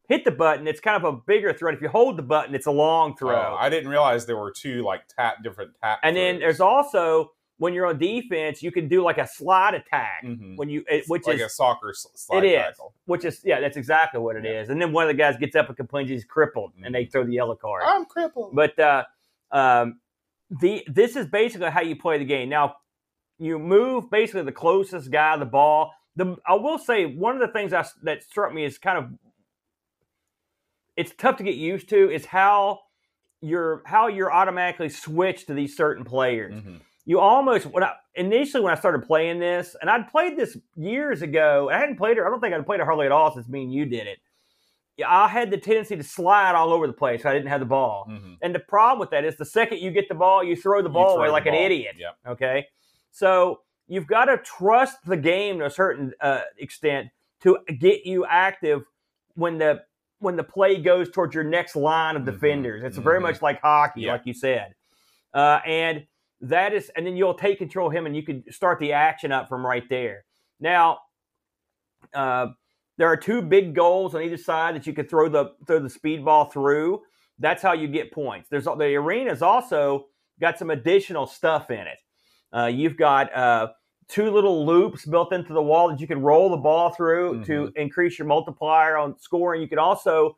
hit the button, it's kind of a bigger throw. If you hold the button, it's a long throw. Oh, I didn't realize there were two like tap different tap. and then there's also when you're on defense, you can do like a slide attack Mhm. when you it, which like is a soccer s- slide it is tackle. which is yeah, that's exactly what it is. Yeah. And then one of the guys gets up and complains he's crippled, and they throw the yellow card. I'm crippled. But uh, um, the this is basically how you play the game. Now you move basically the closest guy to the ball. The I will say one of the things I, that struck me is kind of it's tough to get used to is how you're how you're automatically switched to these certain players. Mhm. You almost when I initially when I started playing this, and I'd played this years ago. and I hadn't played it. I don't think I'd played it hardly at all since me and you did it. I had the tendency to slide all over the place. I didn't have the ball. Mhm. And the problem with that is the second you get the ball, you throw the ball throw away the like an idiot. Yep. Okay. So you've got to trust the game to a certain uh, extent to get you active when the when the play goes towards your next line of Mhm. defenders. It's very Mhm. much like hockey, Yeah. like you said. Uh, and that is, and then you'll take control of him, and you can start the action up from right there. Now, uh, there are two big goals on either side that you can throw the throw the speed ball through. That's how you get points. There's the arena's also got some additional stuff in it. Uh, you've got uh, two little loops built into the wall that you can roll the ball through to increase your multiplier on scoring. You can also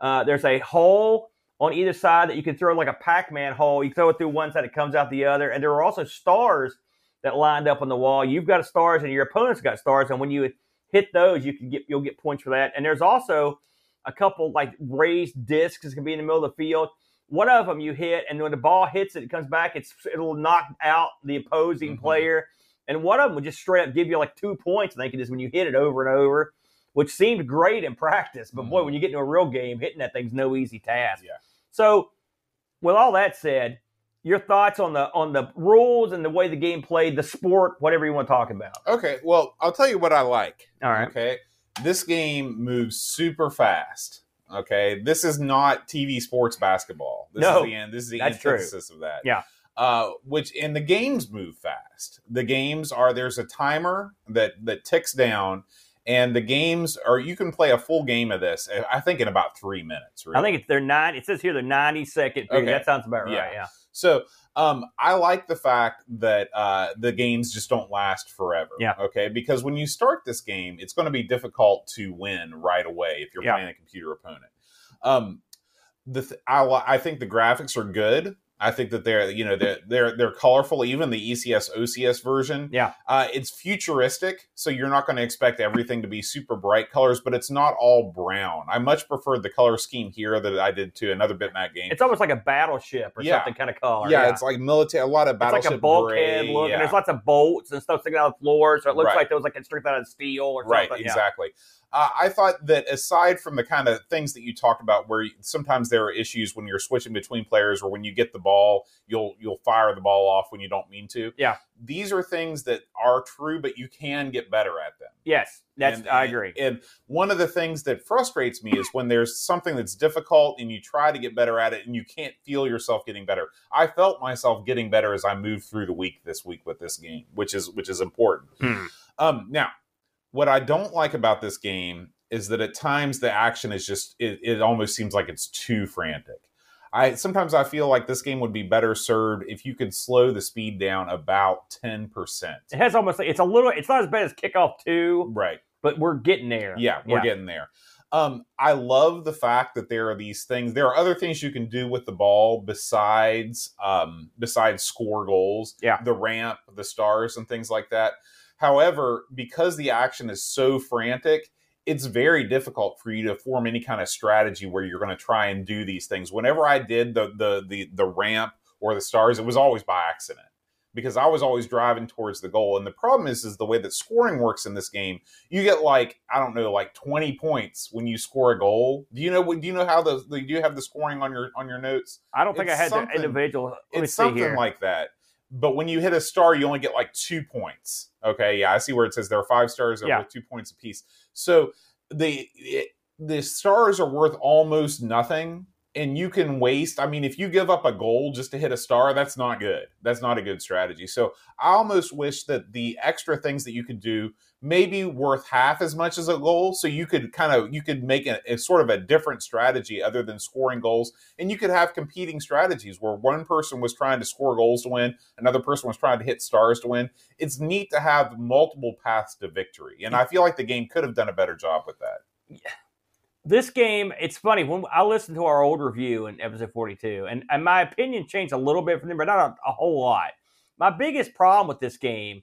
uh, there's a hole on either side that you can throw like a Pac-Man hole. You throw it through one side, it comes out the other, and there are also stars that lined up on the wall. You've got stars, and your opponent's got stars, and when you hit those, you can get you'll get points for that. And there's also a couple like raised discs that can be in the middle of the field. One of them you hit, and when the ball hits it, it comes back. It's it'll knock out the opposing Mhm. player, and one of them would just straight up give you like two points. I think it is when you hit it over and over, which seemed great in practice. But boy, Mhm. when you get into a real game, hitting that thing's no easy task. Yeah. So, with all that said, your thoughts on the on the rules and the way the game played, the sport, whatever you want to talk about. Okay, well, I'll tell you what I like. All right. Okay. This game moves super fast. Okay. This is not TV sports basketball. This No, is the end. This is the true. antithesis of that. Yeah. Uh, which and the games move fast. The games are there's a timer that that ticks down, and the games are you can play a full game of this. I think in about three minutes. I think it's their nine. It says here the ninety second period. Okay. That sounds about right. Yeah. Yeah. So um, I like the fact that uh, the games just don't last forever. Yeah. Okay. Because when you start this game, it's going to be difficult to win right away if you're Yeah. playing a computer opponent. Um, the th- I, I think the graphics are good. I think that they're you know they're they're, they're colorful. Even the ECS OCS version, Yeah. uh, it's futuristic, so you're not going to expect everything to be super bright colors, but it's not all brown. I much preferred the color scheme here that I did to another bitmap game. It's almost like a battleship or Yeah. something kind of color. yeah, it's like military. A lot of It's like a bulkhead gray, look, yeah. and there's lots of bolts and stuff sticking out of the floor, so it looks Right. like there was like stripped out of steel or right something. Yeah. exactly uh, i thought that aside from the kind of things that you talked about where sometimes there are issues when you're switching between players or when you get the ball you'll you'll fire the ball off when you don't mean to Yeah. these are things that are true but you can get better at them Yes, that's And- I and- agree. and one of the things that frustrates me is when there's something that's difficult and you try to get better at it and you can't feel yourself getting better i felt myself getting better as i moved through the week this week with this game which is which is important Hmm. um, now, what I don't like about this game is that at times the action is just it, it almost seems like it's too frantic. I sometimes I feel like this game would be better served if you could slow the speed down about ten percent. It has almost like it's a little. It's not as bad as Kick Off two, Right. but we're getting there. Yeah, we're getting there. Um, I love the fact that there are these things. There are other things you can do with the ball besides um, besides score goals. Yeah. the ramp, the stars, and things like that. However, because the action is so frantic, it's very difficult for you to form any kind of strategy where you're going to try and do these things. Whenever I did the the the the ramp or the stars, it was always by accident because I was always driving towards the goal. And the problem is, is the way that scoring works in this game. You get like I don't know, like twenty points when you score a goal. Do you know? Do you know how the do you have the scoring on your on your notes? I don't think It's I had the individual. Let It's something here. like that. But when you hit a star, you only get like two points. Okay, yeah, I see where it says there are five stars Yeah. with two points apiece. So the it, the stars are worth almost nothing, and you can waste. I mean, if you give up a goal just to hit a star, that's not good. That's not a good strategy. So I almost wish that the extra things that you could do maybe worth half as much as a goal, so you could kind of you could make a, a sort of a different strategy other than scoring goals and you could have competing strategies where one person was trying to score goals to win, another person was trying to hit stars to win. It's neat to have multiple paths to victory, and I feel like the game could have done a better job with that. This game, it's funny when I listened to our old review in episode 42, and, and my opinion changed a little bit from them, but not a, a whole lot. My biggest problem with this game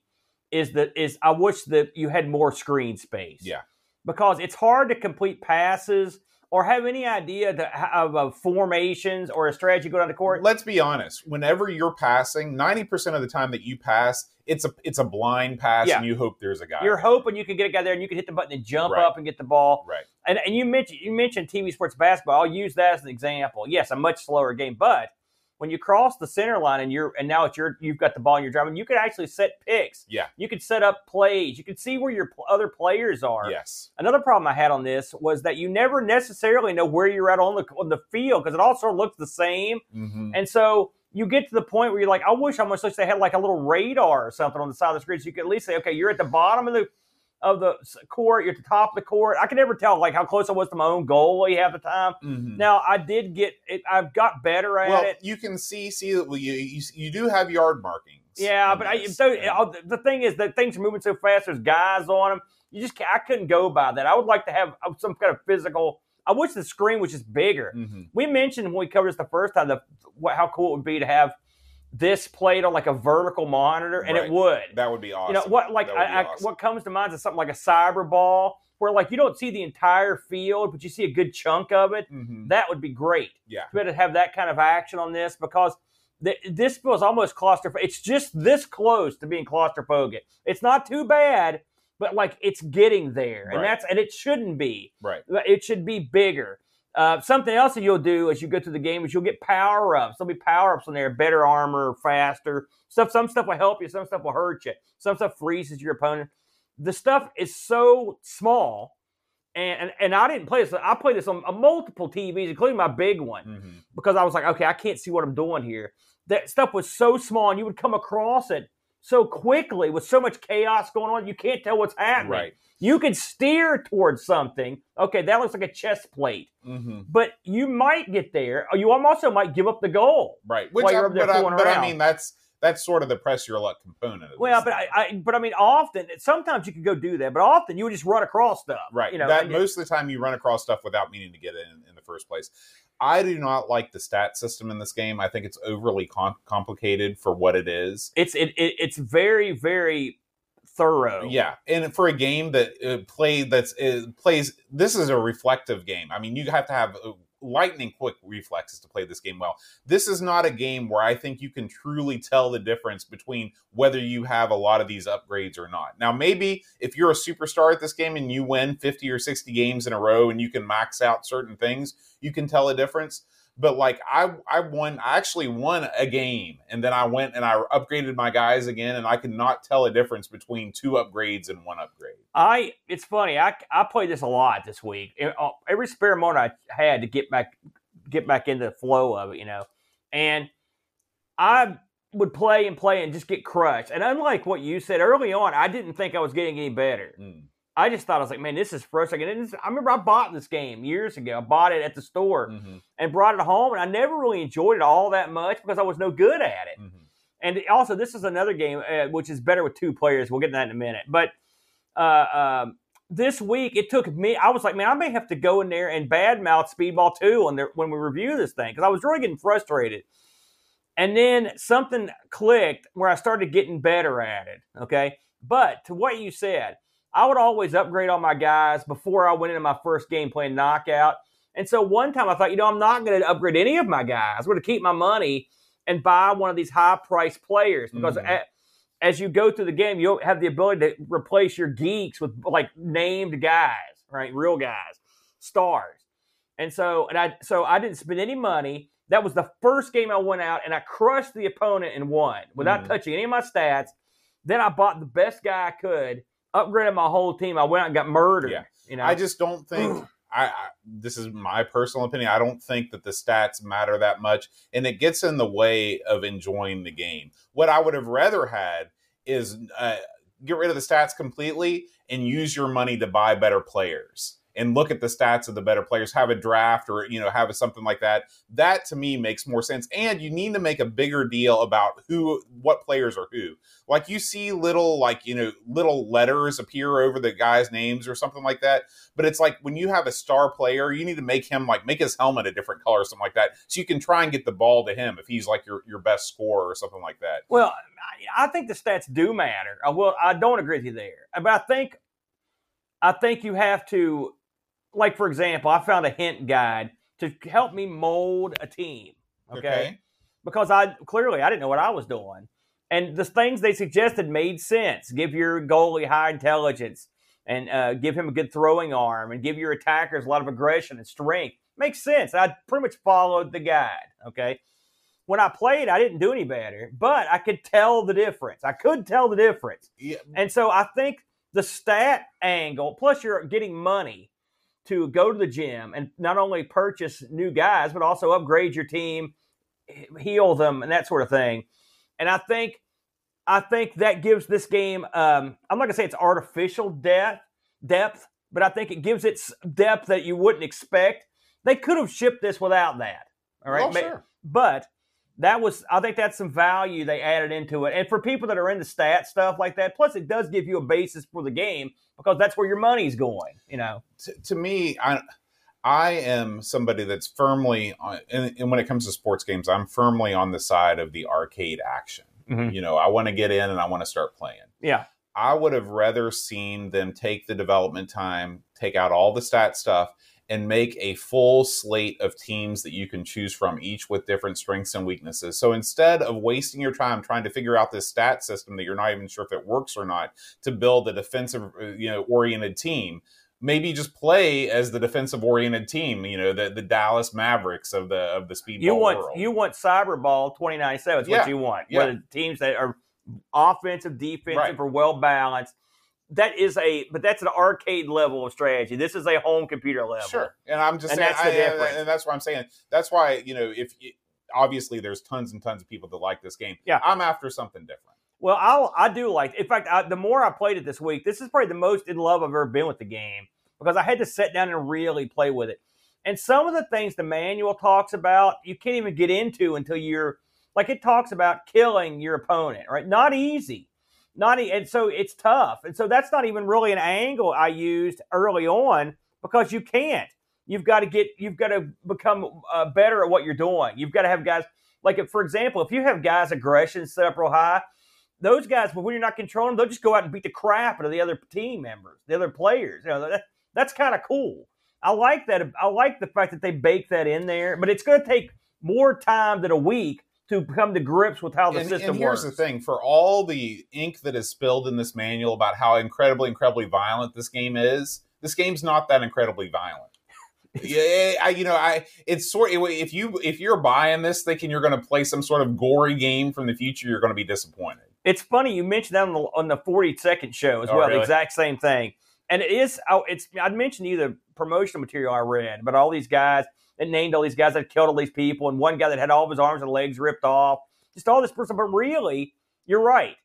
is that is I wish that you had more screen space. Yeah. because it's hard to complete passes or have any idea to, of, of formations or a strategy going down the court. Let's be honest. Whenever you're passing, ninety percent of the time that you pass, it's a it's a blind pass, Yeah. and you hope there's a guy. You're hoping you can get a guy there and you can hit the button and jump Right. up and get the ball. right. And, and you mentioned you mentioned TV sports basketball. I'll use that as an example. Yes, a much slower game, but when you cross the center line and you're and now it's your you've got the ball and you're driving, you could actually set picks. Yeah. You can set up plays. You can see where your other players are. Yes. Another problem I had on this was that you never necessarily know where you're at on the on the field because it all sort of looks the same. hmm And so you get to the point where you're like, I wish I much wish they had like a little radar or something on the side of the screen so you could at least say, okay, you're at the bottom of the of the court, you're at the top of the court. I can never tell like how close I was to my own goal half the time. hmm Now I did get it. I've got better at Well, it. you can see see that well, you, you you do have yard markings. Yeah, but I, so, and- uh, the thing is that things are moving so fast. There's guys on them. You just I couldn't go by that. I would like to have uh, some kind of physical. I wish the screen was just bigger. Mhm. We mentioned when we covered this the first time the what, how cool it would be to have this played on like a vertical monitor, and Right. it would. That would be awesome. You know what? Like would be I, I, what comes to mind is something like a Cyberball, where like you don't see the entire field, but you see a good chunk of it. Mhm. That would be great. Yeah. to be able to have that kind of action on this because th- this feels almost claustrophobic. It's just this close to being claustrophobic. It's not too bad, but like it's getting there, and Right. that's and it shouldn't be. Right. It should be bigger. Uh, something else that you'll do as you go through the game is you'll get power ups. There'll be power ups in there, better armor, faster stuff. Some stuff will help you, some stuff will hurt you. Some stuff freezes your opponent. The stuff is so small, and and, and I didn't play this. I played this on, on multiple TVs, including my big one Mhm. because I was like, okay, I can't see what I'm doing here. That stuff was so small, and you would come across it so quickly with so much chaos going on, you can't tell what's happening. Right. You could steer towards something. Okay, that looks like a chest plate, hmm but you might get there, or you also might give up the goal. Right. Which While I, you're up there but, I, but I mean that's that's sort of the press your luck component. Of Well, this but. I, I, but I mean, often, sometimes you could go do that, but often you would just run across stuff. Right. You know, that most of the time you run across stuff without meaning to get it in, in the first place. I do not like the stat system in this game. I think it's overly com- complicated for what it is. it's it, it it's very very thorough. Yeah, and for a game that uh, play that's uh, plays, this is a reflective game. I mean, you have to have uh, lightning quick reflexes to play this game well. This is not a game where I think you can truly tell the difference between whether you have a lot of these upgrades or not. Now, maybe if you're a superstar at this game and you win 50 or 60 games in a row and you can max out certain things, you can tell a difference. But like I, I won. I actually won a game, and then I went and I upgraded my guys again, and I could not tell a difference between two upgrades and one upgrade. I it's funny. I I played this a lot this week. Uh, Every spare moment I had to get back get back into the flow of it, you know. And I would play and play and just get crushed. And unlike what you said early on, I didn't think I was getting any better. Mm. I just thought I was like, man, this is frustrating. And I remember I bought this game years ago. I bought it at the store Mhm. and brought it home, and I never really enjoyed it all that much because I was no good at it. Mhm. And also, this is another game uh, which is better with two players. We'll get to that in a minute. But uh, um, this week, it took me. I was like, man, I may have to go in there and badmouth Speedball two when they when we review this thing because I was really getting frustrated. And then something clicked where I started getting better at it. Okay, but to what you said, I would always upgrade all my guys before I went into my first game playing knockout. And so one time I thought, you know, I'm not going to upgrade any of my guys. I'm going to keep my money and buy one of these high priced players because Mhm. a- as you go through the game, you'll have the ability to replace your geeks with like named guys, right? Real guys, stars. And so, and I, so I didn't spend any money. That was the first game I went out and I crushed the opponent and won without Mhm. touching any of my stats. Then I bought the best guy I could, upgraded my whole team. I went out and got murdered. Yeah. You know, I just don't think. I, I this is my personal opinion. I don't think that the stats matter that much, and it gets in the way of enjoying the game. What I would have rather had is uh, get rid of the stats completely and use your money to buy better players and look at the stats of the better players. Have a draft or you know have a, something like that. That to me makes more sense. And you need to make a bigger deal about who, what players are who. Like you see little like you know little letters appear over the guys' names or something like that but it's like when you have a star player, you need to make him like make his helmet a different color or something like that, so you can try and get the ball to him if he's like your your best scorer or something like that. Well, I, think the stats do matter. I will. I don't agree with you there, but I think, I think you have to, like for example, I found a hint guide to help me mold a team. Okay, because I clearly I didn't know what I was doing, and the things they suggested made sense. Give your goalie high intelligence, and uh, give him a good throwing arm, and give your attackers a lot of aggression and strength. Makes sense. I pretty much followed the guide. Okay when I played, I didn't do any better, but I could tell the difference. I could tell the difference. Yeah, And so I think the stat angle, plus you're getting money to go to the gym and not only purchase new guys, but also upgrade your team, heal them, and that sort of thing. And I think I think that gives this game um, I'm not gonna say it's artificial depth depth, but I think it gives it depth that you wouldn't expect. They could have shipped this without that. All right. Well, sure. but that was I think that's some value they added into it. And for people that are into stat stuff like that, plus it does give you a basis for the game because that's where your money's going, you know. to, to me, I I am somebody that's firmly on, and, and when it comes to sports games, I'm firmly on the side of the arcade action. Mhm. You know, I want to get in and I want to start playing. Yeah. I would have rather seen them take the development time, take out all the stat stuff, and make a full slate of teams that you can choose from, each with different strengths and weaknesses. So instead of wasting your time trying to figure out this stat system that you're not even sure if it works or not to build a defensive, uh, you know, oriented team, maybe just play as the defensive oriented team. You know, the the Dallas Mavericks of the of the speedball You want world. you want Cyberball 2097 is Yeah. what you want. Yeah. Whether teams that are offensive, defensive, Right. or well balanced. That is a but that's an arcade level of strategy. This is a home computer level. Sure, and I'm just And saying, that's the I- and- difference. and that's what I'm saying. That's why you know if you, obviously there's tons and tons of people that like this game. Yeah. I'm after something different. Well, I'll, I do like. In fact, I, the more I played it this week, this is probably the most in love I've ever been with the game because I had to sit down and really play with it. And some of the things the manual talks about, you can't even get into until you're like it talks about killing your opponent. Right? Not easy. Not and so it's tough. And so that's not even really an angle I used early on because you can't. You've got to get. You've got to become uh, better at what you're doing. You've got to have guys like, if, for example, if you have guys' aggression set up real high, those guys, when you're not controlling them, they'll just go out and beat the crap out of the other team members, the other players. You know, that, that's kind of cool. I like that. I like the fact that they bake that in there, but it's going to take more time than a week to come to grips with how the And, system and here's works. the thing: for all the ink that is spilled in this manual about how incredibly, incredibly violent this game is, this game's not that incredibly violent. yeah, I, you know, I it's sort if you if you're buying this thinking you're going to play some sort of gory game from the future, you're going to be disappointed. It's funny you mentioned that on the, on the 40 second show as Oh, well, really? the exact same thing. And it is, it's, I'd mentioned to you the promotional material I read, but all these guys that named all these guys that killed all these people, and one guy that had all of his arms and legs ripped off, just all this person. But really, you're right.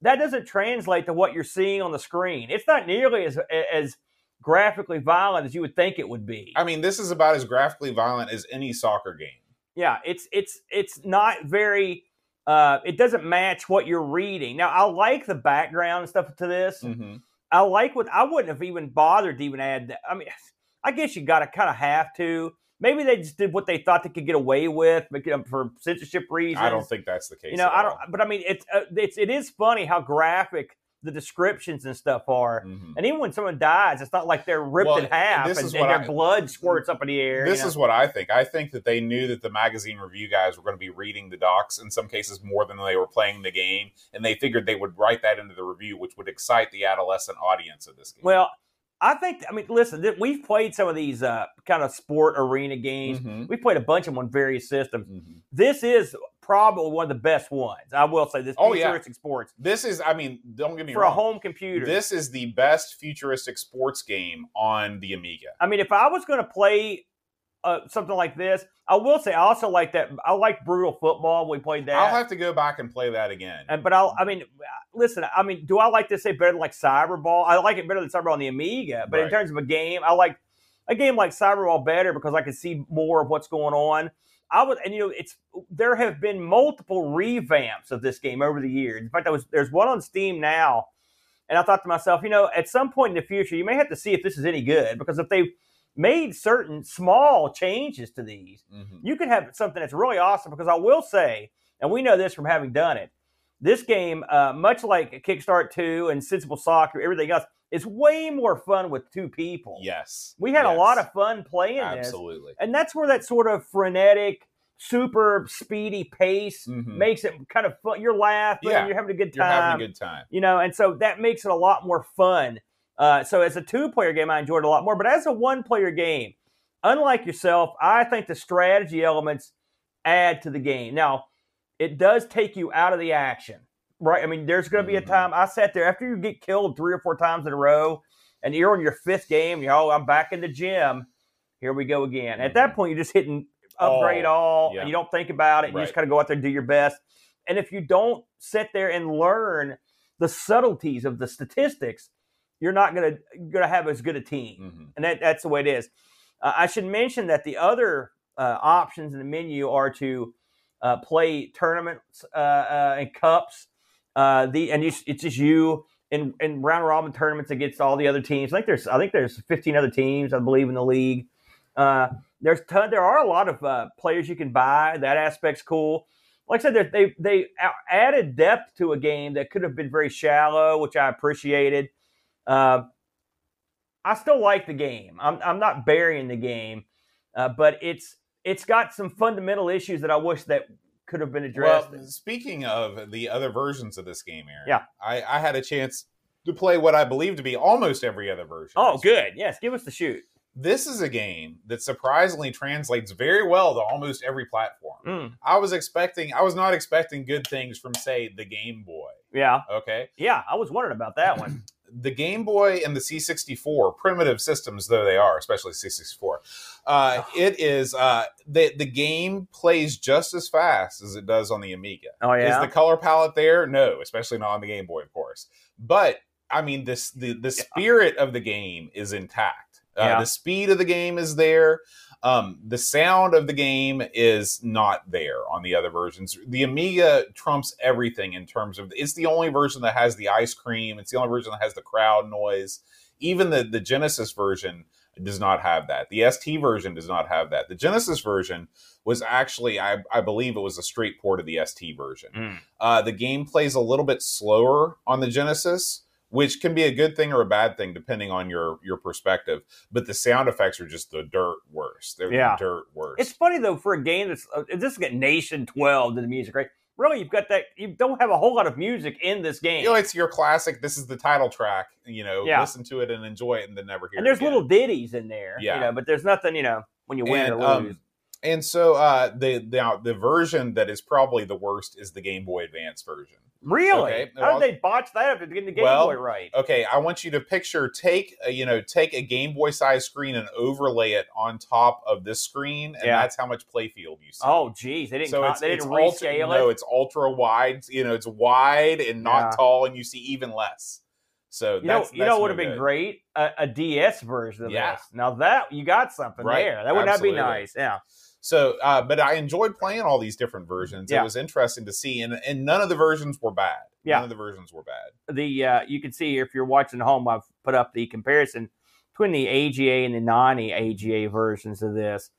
That doesn't translate to what you're seeing on the screen. It's not nearly as as graphically violent as you would think it would be. I mean, this is about as graphically violent as any soccer game. Yeah, it's it's it's not very. Uh, it doesn't match what you're reading. Now, I like the background and stuff to this. Mm-hmm. I like what I wouldn't have even bothered to even add that. I mean, I guess you got to kind of have to. Maybe they just did what they thought they could get away with but, you know, for censorship reasons. I don't think that's the case. you know. I don't. But I mean, it's uh, it's it is funny how graphic the descriptions and stuff are. Mhm. And even when someone dies, it's not like they're ripped Well, in half this and, is and their I- blood squirts up in the air. This you know? is what I think. I think that they knew that the magazine review guys were going to be reading the docs in some cases more than they were playing the game, and they figured they would write that into the review, which would excite the adolescent audience of this game. well. I think. I mean, listen. th- We've played some of these uh, kind of sport arena games. Mhm. We've played a bunch of them on various systems. Mhm. This is probably one of the best ones. I will say this. Oh, yeah. futuristic sports This is, I mean, don't get me for wrong. a home computer. This is the best futuristic sports game on the Amiga. I mean, if I was going to play uh, something like this, I will say I also like that. I like brutal football. We played that. I'll have to go back and play that again. And but I'll, I mean, listen. I mean, do I like this say better than like Cyberball? I like it better than Cyberball on the Amiga. But in terms of a game, I like a game like Cyberball better because I can see more of what's going on. I would, and you know, it's there have been multiple revamps of this game over the years. In fact, there was there's one on Steam now, and I thought to myself, you know, at some point in the future, you may have to see if this is any good because if they've made certain small changes to these, Mhm. you could have something that's really awesome because I will say, and we know this from having done it, this game, uh, much like Kickstart 2 and Sensible Soccer, everything else, is way more fun with two people. Yes. We had a lot of fun playing this. Absolutely. And that's where that sort of frenetic, super speedy pace Mhm. makes it kind of fun. You're laughing, Yeah. you're having a good You're time having a good time. you know, and so that makes it a lot more fun. Uh, so as a two-player game, I enjoyed it a lot more. But as a one-player game, unlike yourself, I think the strategy elements add to the game. Now, it does take you out of the action, right? I mean, there's going to be a Mhm. time I sat there after you get killed three or four times in a row, and you're on your fifth game. You're, oh, I'm back in the gym. Here we go again. At that Mhm. point, you're just hitting upgrade All, all, yeah. and you don't think about it. You just kind of go out there and do your best. And if you don't sit there and learn the subtleties of the statistics, you're not gonna gonna have as good a team, Mhm. and that, that's the way it is. Uh, I should mention that the other uh, options in the menu are to uh, play tournaments uh, uh, and cups. Uh, the and you, it's just you in, in round robin tournaments against all the other teams. I think there's I think there's 15 other teams I believe in the league. Uh, there's ton, there are a lot of uh, players you can buy. That aspect's cool. Like I said, they- they they added depth to a game that could have been very shallow, which I appreciated. Uh, I still like the game. I'm I'm not burying the game, uh, but it's it's got some fundamental issues that I wish that could have been addressed. Well, speaking of the other versions of this game, Aaron, Yeah. I, I had a chance to play what I believe to be almost every other version. oh, good. Yes, give us the shoot. This is a game that surprisingly translates very well to almost every platform. Mm, I was expecting, I was not expecting good things from, say, the Game Boy. yeah, Okay, yeah. I was wondering about that one. The Game Boy and the C64, primitive systems though they are, especially C64, uh, it is uh, the the game plays just as fast as it does on the Amiga. Oh yeah, Is the color palette there? No, especially not on the Game Boy, of course. But I mean, this the the spirit of the game is intact. Uh, Yeah. The speed of the game is there. Um, the sound of the game is not there on the other versions. The Amiga trumps everything in terms of it's the only version that has the ice cream. It's the only version that has the crowd noise. Even the the Genesis version does not have that. The ST version does not have that. The Genesis version was actually, I, I believe, it was a straight port of the ST version. Mm. Uh, the game plays a little bit slower on the Genesis, which can be a good thing or a bad thing depending on your your perspective. But the sound effects are just the dirt worst. They're Yeah. the dirt worst. It's funny though for a game that's uh, this is got Nation 12 to the music, right? Really, you've got that. You don't have a whole lot of music in this game. you know, it's your classic. This is the title track. You know, Yeah. listen to it and enjoy it, and then never hear. and it there's again. little ditties in there, Yeah. you know, but there's nothing, you know, when you win and, or lose. um, and so uh, the the the version that is probably the worst is the Game Boy Advance version. Really? okay, How well- did they botch that up to get the Game Well, Boy right? Okay, I want you to picture take a, you know take a Game Boy size screen and overlay it on top of this screen, and Yeah. that's how much playfield you see. Oh, geez, they didn't. so it's, they it's didn't ultra, rescale no, it's ultra wide. You know, it's wide and not Yeah. tall, and you see even less. So You know, that's, you know, that's would have been good. great a, a DS version of Yeah. this. Now that you got something Right, there, that would not be nice. Yeah, So, uh, but I enjoyed playing all these different versions. Yeah. It was interesting to see, and and none of the versions were bad. Yeah. None of the versions were bad. the uh, you can see if you're watching at home, I've put up the comparison between the AGA and the non-AGA versions of this.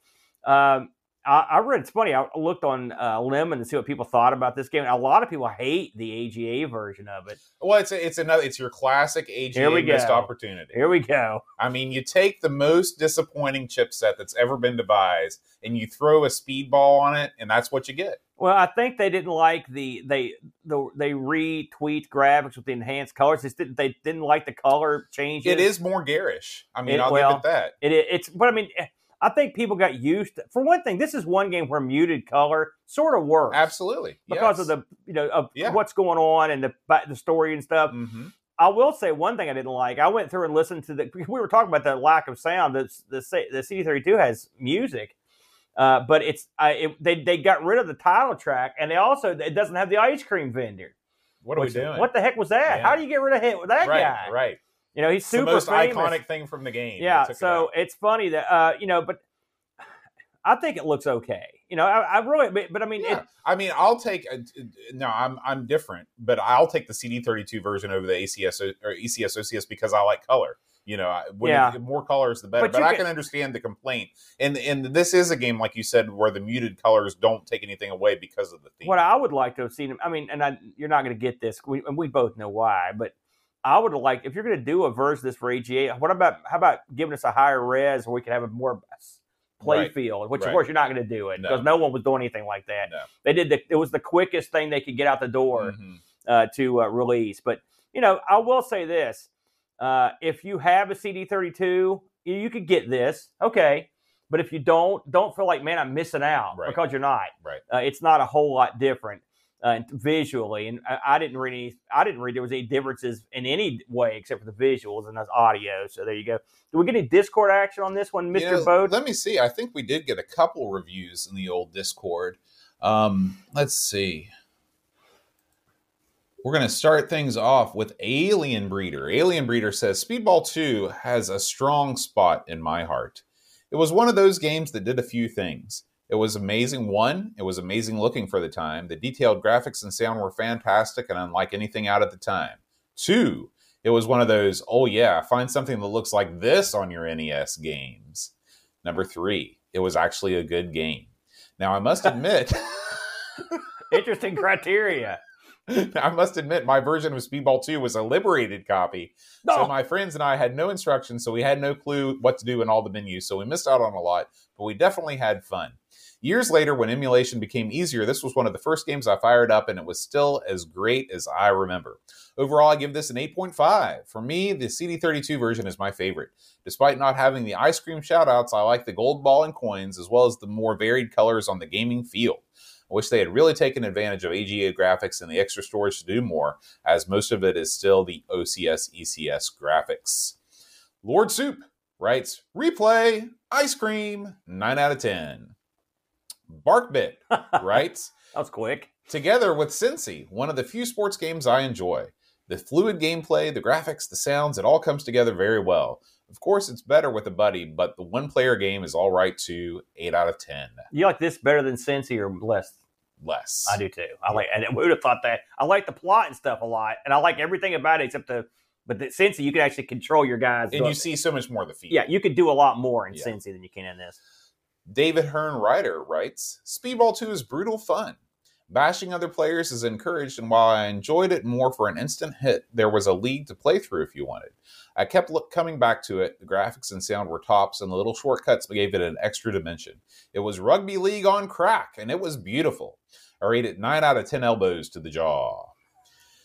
Um, I, I read it's funny. I looked on uh, Lemon to see what people thought about this game. A lot of people hate the AGA version of it. Well, it's a, it's another it's your classic Here we AGA missed go. opportunity. Here we go. I mean, you take the most disappointing chipset that's ever been devised and you throw a speedball on it, and that's what you get. Well, I think they didn't like the they the they retweet graphics with the enhanced colors. They didn't they didn't like the color changes. It is more garish. I mean, It- I'll well, give it that. It, it- it's but I mean. I think people got used. To, for one thing, this is one game where muted color sort of works Absolutely. because yes. of the you know of Yeah. what's going on and the the story and stuff. Mhm. I will say one thing I didn't like. I went through and listened to the. We were talking about the lack of sound. The the the CD thirty two has music, uh, but it's I it, they they got rid of the title track and they also it doesn't have the ice cream vendor. What are Which- we doing? What the heck was that? Yeah. How do you get rid of that right, guy? right. You know he's It's the super most famous. iconic thing from the game. Yeah, it so out. it's funny that uh, you know, but I think it looks okay. You know, I, I really, but, but I mean, Yeah. it, I mean, I'll take. Uh, a, uh, no, I'm I'm different, but I'll take the CD32 version over the ACS uh, or E ECS OCS because I like color. You know, when Yeah. you- more colors the better. But But, I can- can understand the complaint, and and this is a game like you said where the muted colors don't take anything away because of the theme. what I would like to have seen. I mean, and I, you're not going to get this, we, and we both know why. But I would like if you're going to do a version of this for AGA. What about how about giving us a higher res where we can have a more play Right. field? Which of course you're not going to do it because no one was doing anything like that. No. They did the. It was the quickest thing they could get out the door. Mhm. uh, to uh, release. But you know, I will say this: uh, if you have a CD32, you, you could get this, okay. But if you don't, don't feel like man, I'm missing out Right. because you're not. Right. Uh, it's not a whole lot different uh, visually, and I, I didn't read any. I didn't read there was any differences in any way except for the visuals and the audio. So there you go. Do we get any Discord action on this one, Mister You know, Bode? Let me see. I think we did get a couple reviews in the old Discord. Um, let's see. We're going to start things off with Alien Breeder. Alien Breeder says Speedball 2 has a strong spot in my heart. It was one of those games that did a few things. It was amazing. One, it was amazing looking for the time. The detailed graphics and sound were fantastic and unlike anything out at the time. Two, it was one of those, oh yeah, find something that looks like this on your NES games. Number three, it was actually a good game. Now, I must admit, Interesting criteria. I must admit, my version of Speedball 2 was a liberated copy. So my friends and I had no instructions, so we had no clue what to do in all the menus. So we missed out on a lot, but we definitely had fun. Years later, when emulation became easier, this was one of the first games I fired up, and it was still as great as I remember. Overall, I give this an 8.5. For me, the CD32 version is my favorite. Despite not having the ice cream shoutouts, I like the gold ball and coins, as well as the more varied colors on the gaming field. I wish they had really taken advantage of AGA graphics and the extra storage to do more, as most of it is still the OCS ECS graphics. Lord Soup writes Replay, ice cream, 9 out of 10. Barkbit writes That was quick. Together with Sensi, one of the few sports games I enjoy. The fluid gameplay, the graphics, the sounds, it all comes together very well. Of course, it's better with a buddy, but the one player game is all right too. 8 out of 10. You like this better than Sensi or less? Less. I do too. I like, and we would have thought that. I like the plot and stuff a lot, and I like everything about it except the. But the Sensi, you can actually control your guys. And you see so much more of the field. yeah, you could do a lot more in Yeah. Sensi than you can in this. David Hearn Ryder writes Speedball 2 is brutal fun. Bashing other players is encouraged, and while I enjoyed it more for an instant hit, there was a league to play through if you wanted. I kept look, coming back to it. The graphics and sound were tops, and the little shortcuts gave it an extra dimension. It was rugby league on crack, and it was beautiful. I rate it 9 out of 10 elbows to the jaw.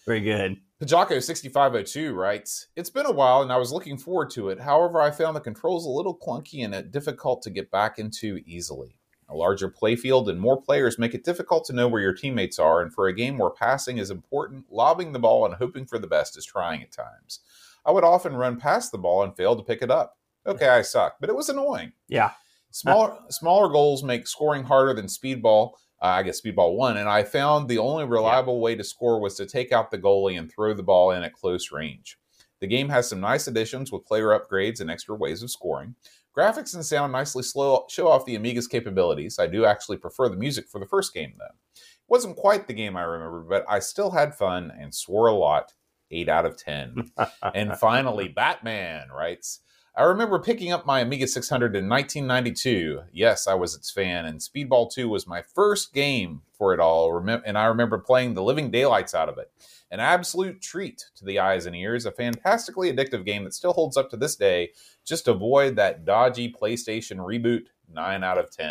Very good. Pajako6502 writes, It's been a while and I was looking forward to it. However, I found the controls a little clunky and it difficult to get back into easily. A larger playfield and more players make it difficult to know where your teammates are, and for a game where passing is important, lobbing the ball and hoping for the best is trying at times. I would often run past the ball and fail to pick it up. Okay, I suck, but it was annoying. Yeah. Smaller smaller goals make scoring harder than speedball. Uh, I guess speedball one, and I found the only reliable way to score was to take out the goalie and throw the ball in at close range. The game has some nice additions with player upgrades and extra ways of scoring. Graphics and sound nicely slow, show off the Amiga's capabilities. I do actually prefer the music for the first game, though. It wasn't quite the game I remember, but I still had fun and swore a lot. 8 out of 10. and finally, Batman writes I remember picking up my Amiga 600 in 1992. Yes, I was its fan, and Speedball 2 was my first game for it all. And I remember playing the living daylights out of it. An absolute treat to the eyes and ears, a fantastically addictive game that still holds up to this day. Just avoid that dodgy PlayStation reboot. 9 out of 10.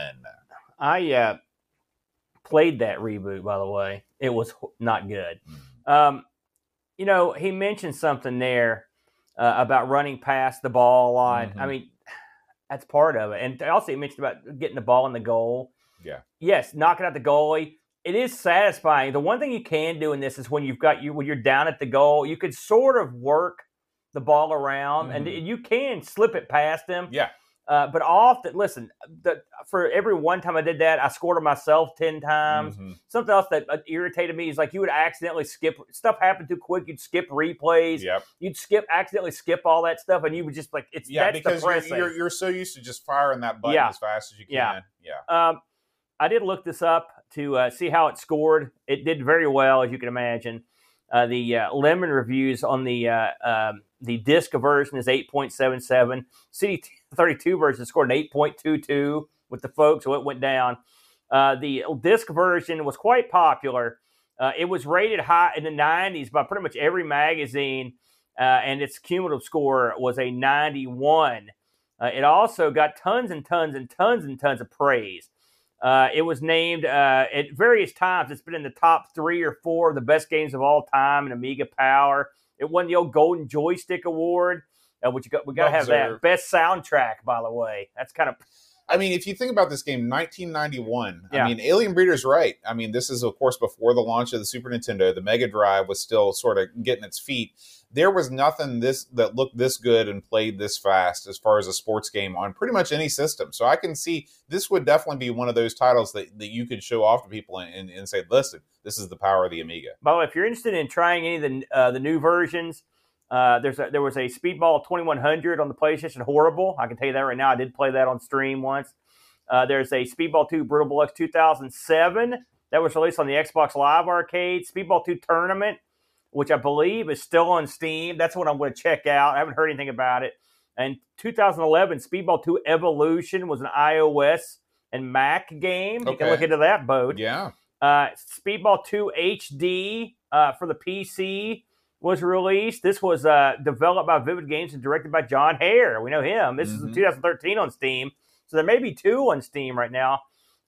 I uh, played that reboot, by the way. It was not good. Mm. Um, you know, he mentioned something there uh, about running past the ball a lot. I Mhm. mean, that's part of it. And I also, he mentioned about getting the ball in the goal. Yeah. Yes, knocking out the goalie. It is satisfying. The one thing you can do in this is when you've got you when you're down at the goal, you could sort of work the ball around, and Mhm. you can slip it past him. Yeah. Uh, but often, listen, the, for every one time I did that, I scored it myself 10 times. Mhm. Something else that uh, irritated me is like you would accidentally skip stuff happened too quick. You'd skip replays. Yep. You'd skip accidentally skip all that stuff, and you would just like it's Yeah, that's because you're, you're, you're so used to just firing that button Yeah. as fast as you can. Yeah. Yeah. Um, I did look this up to uh, see how it scored. It did very well, as you can imagine. Uh, the uh, lemon reviews on the uh, um, the disc version is eight point seven seven. CD thirty two version scored an eight point two two with the folks, so it went down. The disc version was quite popular. It was rated high in the nineties by pretty much every magazine, and its cumulative score was a ninety one. Uh, it also got tons and tons and tons and tons of praise. Uh, it was named uh, at various times. It's been in the top three or four of the best games of all time in Amiga Power. It won the old Golden Joystick Award, uh, which got, we got to have that best soundtrack. By the way, that's kind of I mean, if you think about this game, 1991. Yeah. I mean, Alien Breeder's right. I mean, this is of course before the launch of the Super Nintendo. The Mega Drive was still sort of getting its feet. There was nothing this that looked this good and played this fast as far as a sports game on pretty much any system. So I can see this would definitely be one of those titles that, that you could show off to people and, and, and say, "Listen, this is the power of the Amiga." By the way, if you're interested in trying any of the uh, the new versions, uh, there's a, there was a Speedball 2100 on the PlayStation. Horrible, I can tell you that right now. I did play that on stream once. Uh, there's a Speedball 2 Brutal Deluxe 2007 that was released on the Xbox Live Arcade. Speedball 2 Tournament, which I believe is still on Steam. That's what I'm going to check out. I haven't heard anything about it. And 2011 Speedball 2 Evolution was an iOS and Mac game. You can look into that boat. Yeah. Uh, Speedball 2 HD uh, for the PC was released. This was uh, developed by Vivid Games and directed by Jon Hare. We know him. This is Mhm. in 2013 on Steam. So there may be two on Steam right now,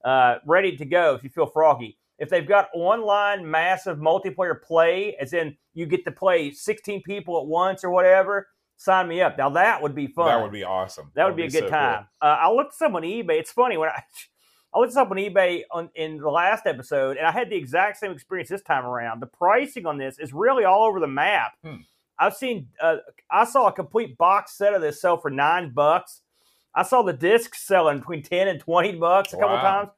uh, ready to go if you feel froggy. If they've got online massive multiplayer play, as in you get to play 16 people at once or whatever, sign me up. Now that would be fun. That would be awesome. That would be a good so time. Uh, I looked up on eBay. It's funny when I I looked this up on eBay on in the last episode, and I had the exact same experience this time around. The pricing on this is really all over the map. Hmm. I've seen uh, I saw a complete box set of this sell for nine bucks. I saw the discs selling between ten and twenty bucks a couple Wow. times.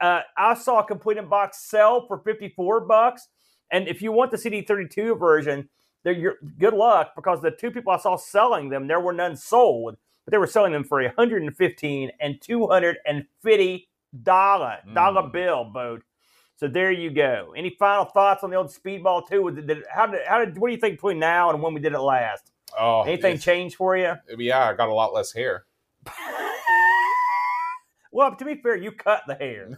Uh, I saw a complete box sell for fifty four bucks. And if you want the CD thirty two version, your, good luck because the two people I saw selling them, there were none sold, but they were selling them for a hundred and fifteen and two hundred and fifty dollar dollar Mm. bill, boat. So there you go. Any final thoughts on the old speedball too? Did, did, how did how did what do you think between now and when we did it last? Oh, Anything changed for you? yeah, I got a lot less hair. well, to be fair, you cut the hair.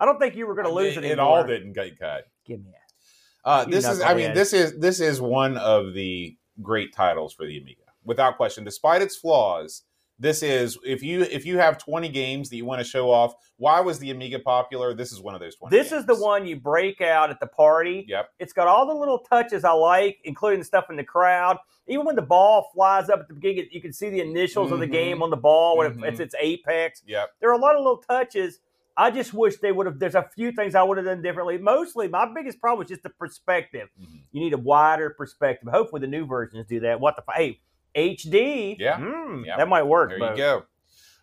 I don't think you were going to lose it, it. all didn't get cut. Give me that. Uh, this is, I mean, this is this is one of the great titles for the Amiga, without question. Despite its flaws, this is if you if you have twenty games that you want to show off. Why was the Amiga popular? This is one of those twenty. This is the one you break out at the party. Yep. It's got all the little touches I like, including the stuff in the crowd. Even when the ball flies up at the beginning, you can see the initials of the Mhm. game on the ball when Mhm. it, it's its apex. Yep. There are a lot of little touches. I just wish they would have. There's a few things I would have done differently. Mostly, my biggest problem is just the perspective. Mhm. You need a wider perspective. Hopefully, the new versions do that. What the hey HD? Yeah. Mm, Yeah. that might work. There Bo. you go.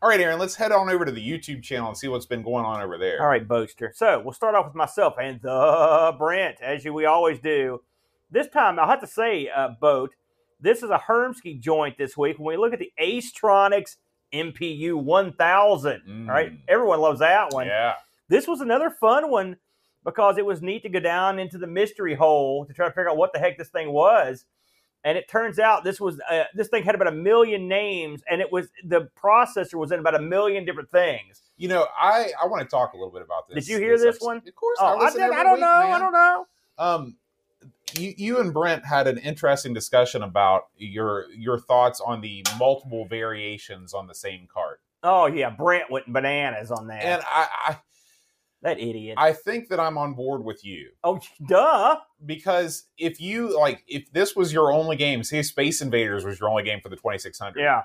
All right, Aaron. Let's head on over to the YouTube channel and see what's been going on over there. All right, Boaster. So we'll start off with myself and the Brent, as we always do. This time, I'll have to say, uh, Boat, this is a Hermsky joint this week. When we look at the Acetronic MPU 1000, Mm. all right? Everyone loves that one. Yeah. This was another fun one because it was neat to go down into the mystery hole to try to figure out what the heck this thing was. And it turns out this was uh, this thing had about a million names, and it was the processor was in about a million different things. You know, I I want to talk a little bit about this. Did you hear this episode. one? Of course. Oh, I, listen did, I don't week, know. I don't know. Um, you, you and Brent had an interesting discussion about your your thoughts on the multiple variations on the same cart, Oh yeah, Brent went bananas on that. and I, that idiot. I think that I'm on board with you oh duh. because if you like if this was your only game, say Space Invaders was your only game for the 2600, Yeah.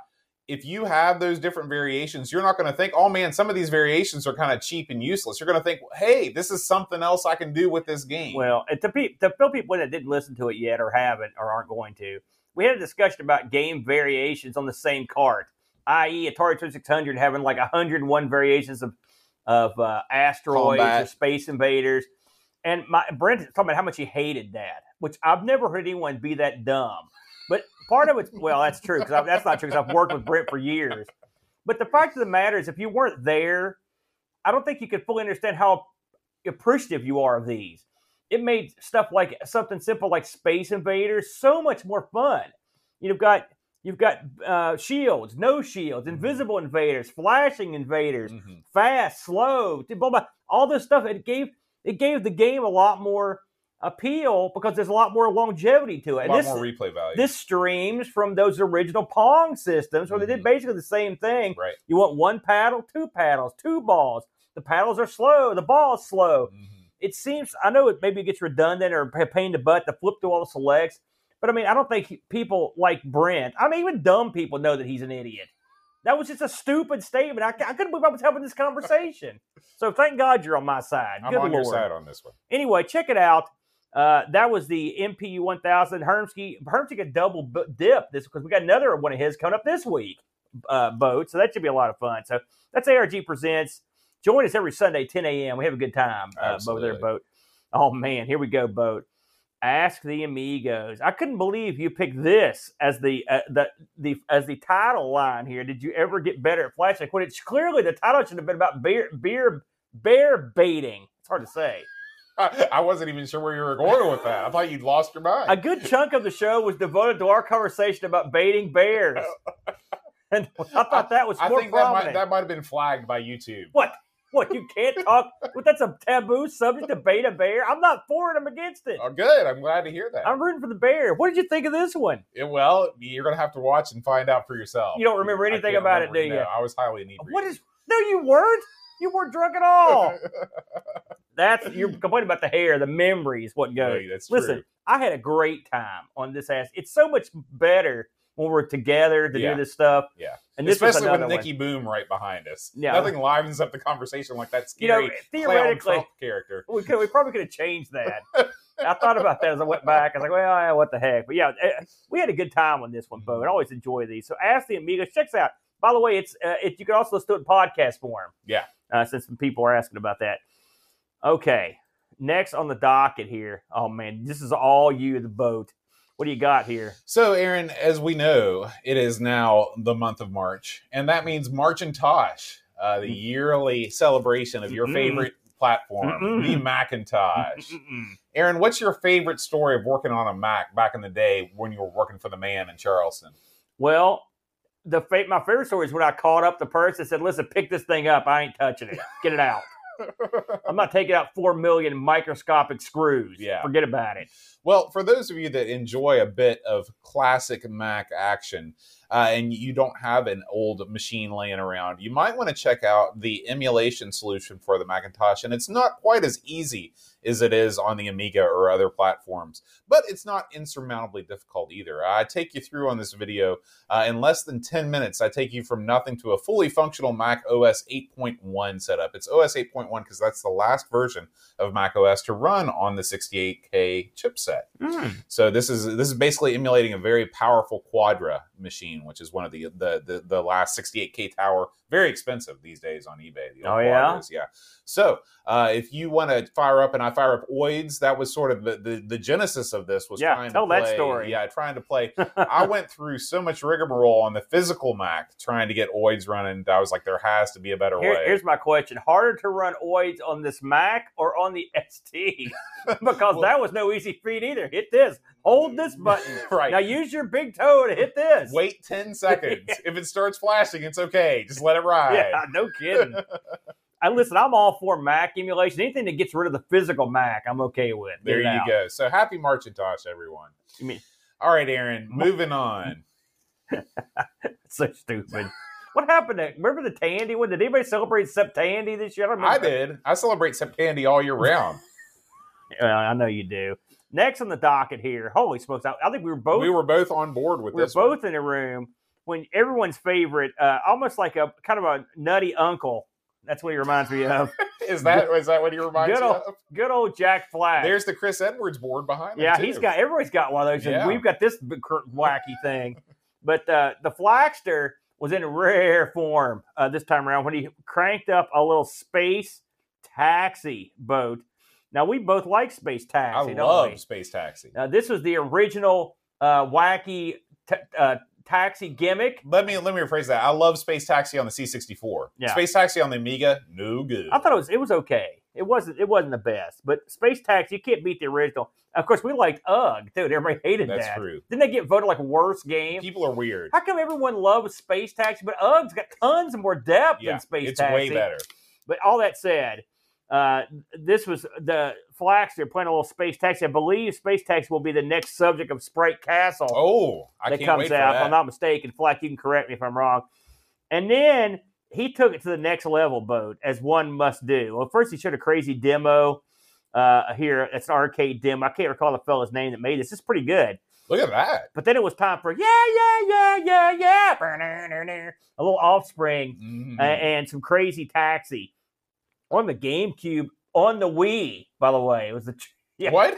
if you have those different variations, you're not going to think, oh man, some of these variations are kind of cheap and useless. You're going to think, hey, this is something else I can do with this game. Well, to, pe- to fill people that didn't listen to it yet or haven't or aren't going to, we had a discussion about game variations on the same cart, i.e., Atari 2600 having like 101 variations of of uh, asteroids Combat. or space invaders. And my Brent talking about how much he hated that, which I've never heard anyone be that dumb. But part of it's well, that's true because that's not true because I've worked with Brent for years. But the fact of the matter is, if you weren't there, I don't think you could fully understand how appreciative you are of these. It made stuff like something simple like Space Invaders so much more fun. You've got you've got uh, shields, no shields, invisible invaders, flashing invaders, Mhm. fast, slow, blah, blah, all this stuff. It gave it gave the game a lot more appeal because there's a lot more longevity to it. a And lot this, more replay value. this streams from those original Pong systems where they did Mhm. basically the same thing. right. You want one paddle, two paddles, two balls. The paddles are slow, the ball's slow. Mhm. It seems, I know it maybe gets redundant or pain in the butt to flip through all the selects, but I mean, I don't think he- people like Brent, I mean, even dumb people know that he's an idiot. That was just a stupid statement. I, I couldn't believe I was having this conversation. so thank God you're on my side. I'm Good on Lord. your side on this one. Anyway, check it out. Uh, that was the MPU 1000. Hermsky, Hermsky got double dip this because we got another one of his coming up this week, uh, boat. So that should be a lot of fun. So that's ARG Presents. Join us every Sunday, 10 a.m. We have a good time uh, over there, boat. Oh man, here we go, boat. Ask the Amigos. I couldn't believe you picked this as the uh, the the as the title line here. Did you ever get better at flashlight? When it's clearly the title should have been about beer beer bear baiting. It's hard to say. I, I wasn't even sure where you were going with that. I thought you'd lost your mind. A good chunk of the show was devoted to our conversation about baiting bears, and I thought that was I more think that might, prominent. that might have been flagged by YouTube. What? What? You can't talk? What? That's a taboo subject to bait a bear. I'm not for it. I'm against it. Oh, good. I'm glad to hear that. I'm rooting for the bear. What did you think of this one? Yeah, well, you're going to have to watch and find out for yourself. You don't remember I anything about it, do you? No, I was highly inebriated. What is? No, you weren't. You weren't drunk at all. That's you're complaining about the hair, the memories, what No, goes. that's true. Listen, I had a great time on this ass. It's so much better when we're together to Yeah. do this stuff. Yeah. and this was Especially with Nikki Boom right behind us. Yeah. Nothing livens up the conversation like that You know, scary theoretically- character. We could, we probably could have changed that. I thought about that as I went back. I was like, well, yeah, what the heck? But yeah, eh, we had a good time on this one, Bo. I always enjoy these. So ask the amigos. Check this out. By the way, it's uh, it, you can also listen to it in podcast form. Yeah. Uh, since some people are asking about that. Okay. Next on the docket here. Oh man, this is all you, the boat. What do you got here? So, Aaron, as we know, it is now the month of March, and that means March and Tosh, uh, the yearly celebration of your Mm-mm. favorite platform, Mm-mm. the Macintosh. Aaron, what's your favorite story of working on a Mac back in the day when you were working for the man in Charleston? Well, the fa- my favorite story is when I called up the person and said, "Listen, pick this thing up. I ain't touching it. Get it out. I'm not taking out four million microscopic screws. Yeah. forget about it." Well, for those of you that enjoy a bit of classic Mac action uh, and you don't have an old machine laying around, you might want to check out the emulation solution for the Macintosh. And it's not quite as easy as it is on the Amiga or other platforms, but it's not insurmountably difficult either. I take you through on this video uh, in less than 10 minutes. I take you from nothing to a fully functional Mac OS 8.1 setup. It's OS 8.1 because that's the last version of Mac OS to run on the 68K chipset. Hmm. So this is this is basically emulating a very powerful Quadra machine, which is one of the the the, the last 68K tower, very expensive these days on eBay. The Oh, yeah? Quadras, yeah. So uh, if you want to fire up and I fire up Oids, that was sort of the the, the genesis of this was Yeah, trying tell to that story. Yeah, trying to play. I went through so much rigmarole on the physical Mac trying to get Oids running. I was like, there has to be a better Here- way. here's my question: Harder to run OIDs on this Mac or on the ST? because Well- that was no easy feat either. Hit this, hold this button. Right. Now use your big toe to hit this. Wait 10 seconds. if it starts flashing, it's okay. Just let it ride. Yeah, no kidding. I listen. I'm all for Mac emulation. Anything that gets rid of the physical Mac, I'm okay with. Get There you out. go. So happy Marchintosh, everyone. I mean, All right, Aaron, moving on. so stupid. What happened to remember the Tandy one? Did anybody celebrate Sep Tandy this year? don't I did. I celebrate Septandy all year round. Uh, I know you do. Next on the docket here, holy smokes! I, I think we were both we were both on board with this. we were this. one. both in a room when everyone's favorite, uh, almost like a kind of a nutty uncle. That's what he reminds me of. Is that is that what he reminds Good you old- of? Good old Jack Flack. There's the Chris Edwards board behind yeah, too. he's got everybody's got one of those, and we've got this wacky thing. But uh, the Flaxter was in rare form uh, this time around when he cranked up a little space taxi boat. Now we both like space I taxi, don't love? Space Taxi. Now this was the original uh, wacky t- uh, taxi gimmick. Let me let me rephrase that. I love Space Taxi on the C64. Yeah. Space Taxi on the Amiga, no good. I thought it was it was okay. It wasn't it wasn't the best, but Space Taxi you can't beat the original. Of course, we liked UGG too. Everybody hated That's that. true. Didn't they get voted like worst game? People are weird. How come everyone loves Space Taxi, but UGG's got tons more depth Yeah, than Space it's Taxi? It's way better. But all that said, uh, this was the Flax. They're playing a little Space Taxi. I believe Space Taxi will be the next subject of Sprite Castle Oh, I that can't comes wait for out. If that. I'm not mistaken, Flack, you can correct me if I'm wrong. And then he took it to the next level, boat as one must do. Well, first he showed a crazy demo uh, here. It's an arcade demo. I can't recall the fella's name that made this. It's pretty good. Look at that. But then it was time for yeah, yeah, yeah, yeah, yeah, a little Offspring Mhm. a- and some crazy taxi on the GameCube on the Wii. By the way, it was the yeah. What?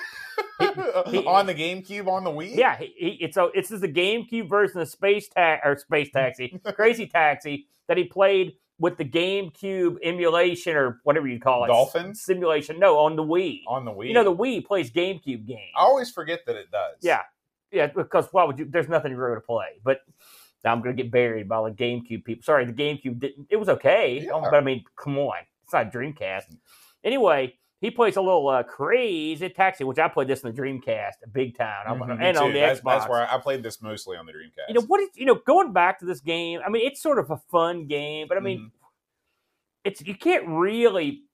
he- on the GameCube on the Wii? Yeah, he, he, it's a it's just the GameCube version of Space Ta- or Space Taxi, Crazy Taxi that he played with the GameCube emulation or whatever you call it, Dolphin? simulation. No, on the Wii. On the Wii. You know, the Wii plays GameCube games. I always forget that it does. Yeah, yeah, because why would you? There's nothing really to play. But now I'm going to get buried by the GameCube people. Sorry, the GameCube didn't. It was okay, Yeah. but I mean, come on, it's not Dreamcast. Anyway, he plays a little uh, crazy taxi, which I played this in the Dreamcast, big time, I'm- Mhm, and on the that's, Xbox. That's where I, played this mostly on the Dreamcast. you know what is you know going back to this game i mean it's sort of a fun game but i mean Mhm. it's you can't really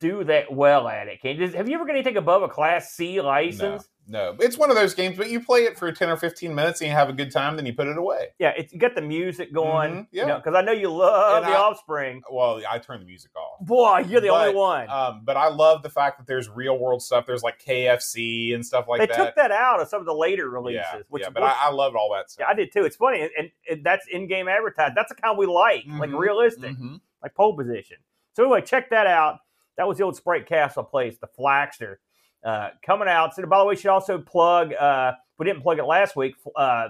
do that well at it can you have you ever got anything above a class c license No, it's one of those games, but you play it for ten or fifteen minutes and you have a good time, then you put it away. yeah it's you got the music going Mhm, you yeah. know because i know you love And the I- offspring Well, I turn the music off. boy you're the only one Um, but I love the fact that there's real world stuff. There's like KFC and stuff like they that. They took that out of some of the later releases yeah, which yeah, but I, I loved all that stuff. yeah, I did too. It's funny, and, and, and that's in-game advertising. That's the kind we like, like Mhm, realistic. Mhm. like pole position. So anyway, check that out. That was the old Sprite Castle place, the Flaxter, uh, coming out. So by the way, we should also plug. Uh, we didn't plug it last week. Uh,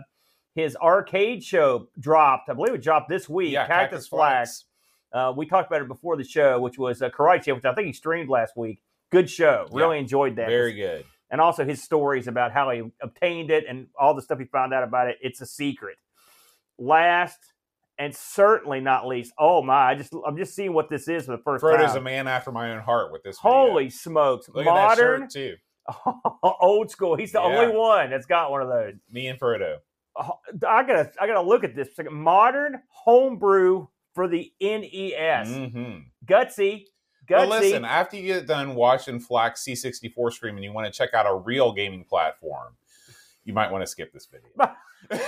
his arcade show dropped. I believe it dropped this week. Yeah, Cactus, Flax. Uh, we talked about it before the show, which was uh, Karate, which I think he streamed last week. Good show. Really enjoyed that. Very good. And also his stories about how he obtained it and all the stuff he found out about it. It's a secret. Last and certainly not least, oh my! I just I'm just seeing what this is for the first Frodo's time. a man after my own heart with this. video. Holy smokes! Look at that Modern, shirt too. old school. He's the Yeah. only one that's got one of those. Me and Frodo. I gotta I gotta look at this. Modern homebrew for the NES. hmm Gutsy, gutsy. Well, listen. After you get done watching Flax C64 stream and you want to check out a real gaming platform, you might want to skip this video.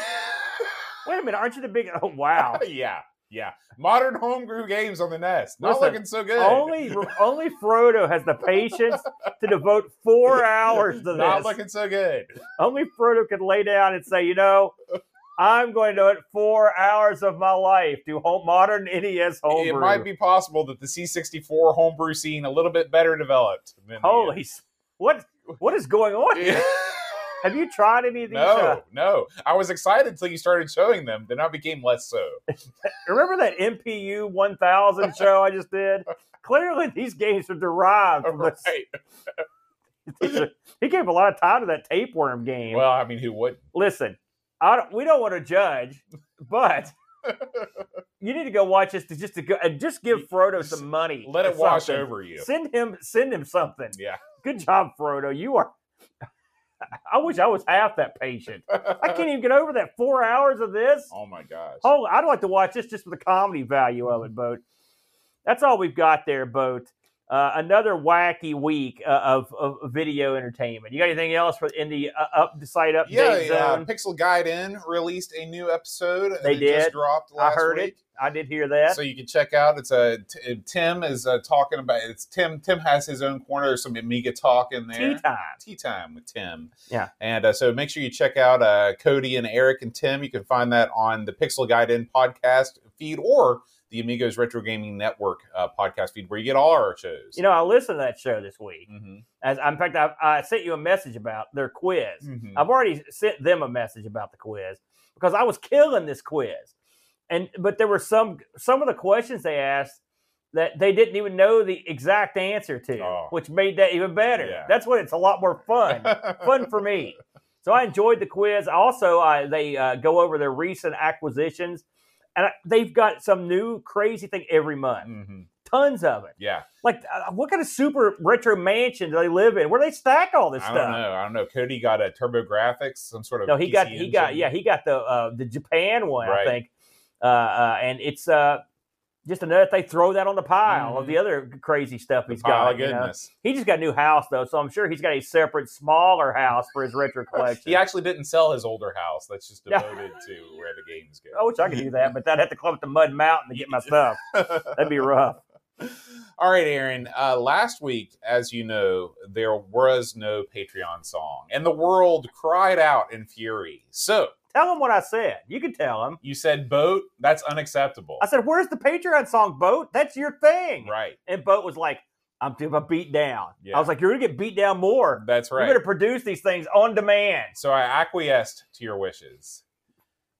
Wait a minute, aren't you the big? Oh wow! yeah, yeah. Modern homebrew games on the NES. Not Listen, looking so good. only only Frodo has the patience to devote four hours to this. Not looking so good. Only Frodo could lay down and say, you know, I'm going to devote four hours of my life to home, modern NES homebrew. It might be possible that the C64 homebrew scene a little bit better developed. Than the, uh, Holy, what what is going on? here? Have you tried any of these? no, uh, no. I was excited until you started showing them. Then I became less so. remember that MPU 1000 show I just did? Clearly, these games are derived from this. Right. He gave a lot of time to that tapeworm game. Well, I mean, who wouldn't? Listen, I don't, we don't want to judge, but you need to go watch this to just to go and just give Frodo some money. Let it wash something. over you. Send him, send him something. Yeah. Good job, Frodo. You are I wish I was half that patient. I can't even get over that four hours of this. Oh my gosh. Oh, I'd like to watch this just for the comedy value of it, mm-hmm. Boat. That's all we've got there, Boat. Uh, another wacky week uh, of, of video entertainment. You got anything else for in the uh, up the site update yeah, yeah. zone? Pixel Gaiden released a new episode. They It did. Just dropped I last heard week. it. I did hear that. So you can check out. It's a t- Tim is uh, talking about. It's Tim. Tim has his own corner. There's some Amiga talk in there. Tea time. Tea time with Tim. Yeah. And uh, so make sure you check out uh, Cody and Eric and Tim. You can find that on the Pixel Gaiden podcast feed or the Amigos Retro Gaming Network uh, podcast feed, where you get all our shows. You know, I listened to that show this week. Mhm. As in fact, I, I sent you a message about their quiz. Mhm. I've already sent them a message about the quiz because I was killing this quiz, and but there were some some of the questions they asked that they didn't even know the exact answer to, Oh. which made that even better. Yeah. That's when it's a lot more fun, fun for me. So I enjoyed the quiz. Also, I, they uh, go over their recent acquisitions, and I, they've got some new crazy thing every month. Mhm. Tons of it. Yeah. Like, uh, what kind of super retro mansion do they live in? Where do they stack all this I stuff? don't know. I don't know. Cody got a TurboGrafx, some sort of No, he PC got he got yeah he got the uh, the Japan one Right. I think, uh, uh, and it's uh, just another they throw that on the pile of Mhm. the other crazy stuff he's got. of you know? He just got a new house though, so I'm sure he's got a separate smaller house for his retro collection. He actually didn't sell his older house. That's just devoted to where the games go. I wish I could do that, but I'd have to climb up the Mud Mountain to get my stuff. That'd be rough. All right, Aaron. Uh, last week, as you know, there was no Patreon song, and the world cried out in fury. So Tell him what I said. You can tell him. you said, "Boat, that's unacceptable." I said, "Where's the Patreon song, Boat? That's your thing." right. And Boat was like, "I'm I'm beat down." Yeah. I was like, "You're gonna get beat down more. That's right. You right. better produce these things on demand." So I acquiesced to your wishes.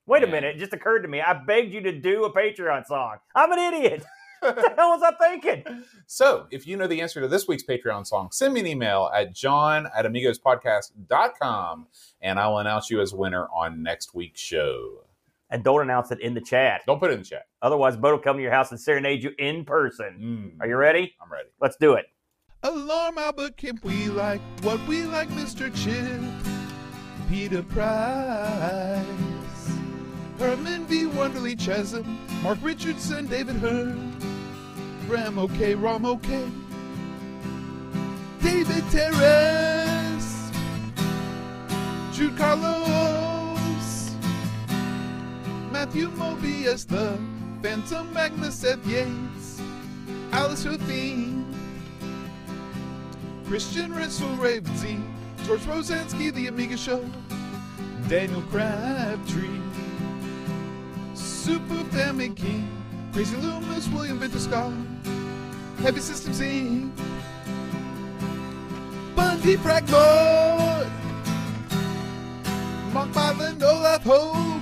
Wait a minute, it just occurred to me. I begged you to do a Patreon song. I'm an idiot. what the hell was I thinking? So, if you know the answer to this week's Patreon song, send me an email at john at amigospodcast.com and I will announce you as winner on next week's show. And don't announce it in the chat. Don't put it in the chat. Otherwise, Bo will come to your house and serenade you in person. Mm, Are you ready? I'm ready. Let's do it. Alarm Albert Kemp, we like what we like, Mr. Chip. Peter Price. Herman V. Wonderly Chesum. Mark Richardson, David Hearn. Ram OK, Rom OK. David Terrace. Jude Carlos. Matthew Mobius, the Phantom Magnus, Seth Yates. Alice Hothine. Christian Russell Ravensy, George Rosansky, The Amiga Show, Daniel Crabtree, Super Family King, Crazy Loomis, William Vinter Scott, Heavy Systems Inc., Bundy Fragmore, Monk Myland, Olaf Hope,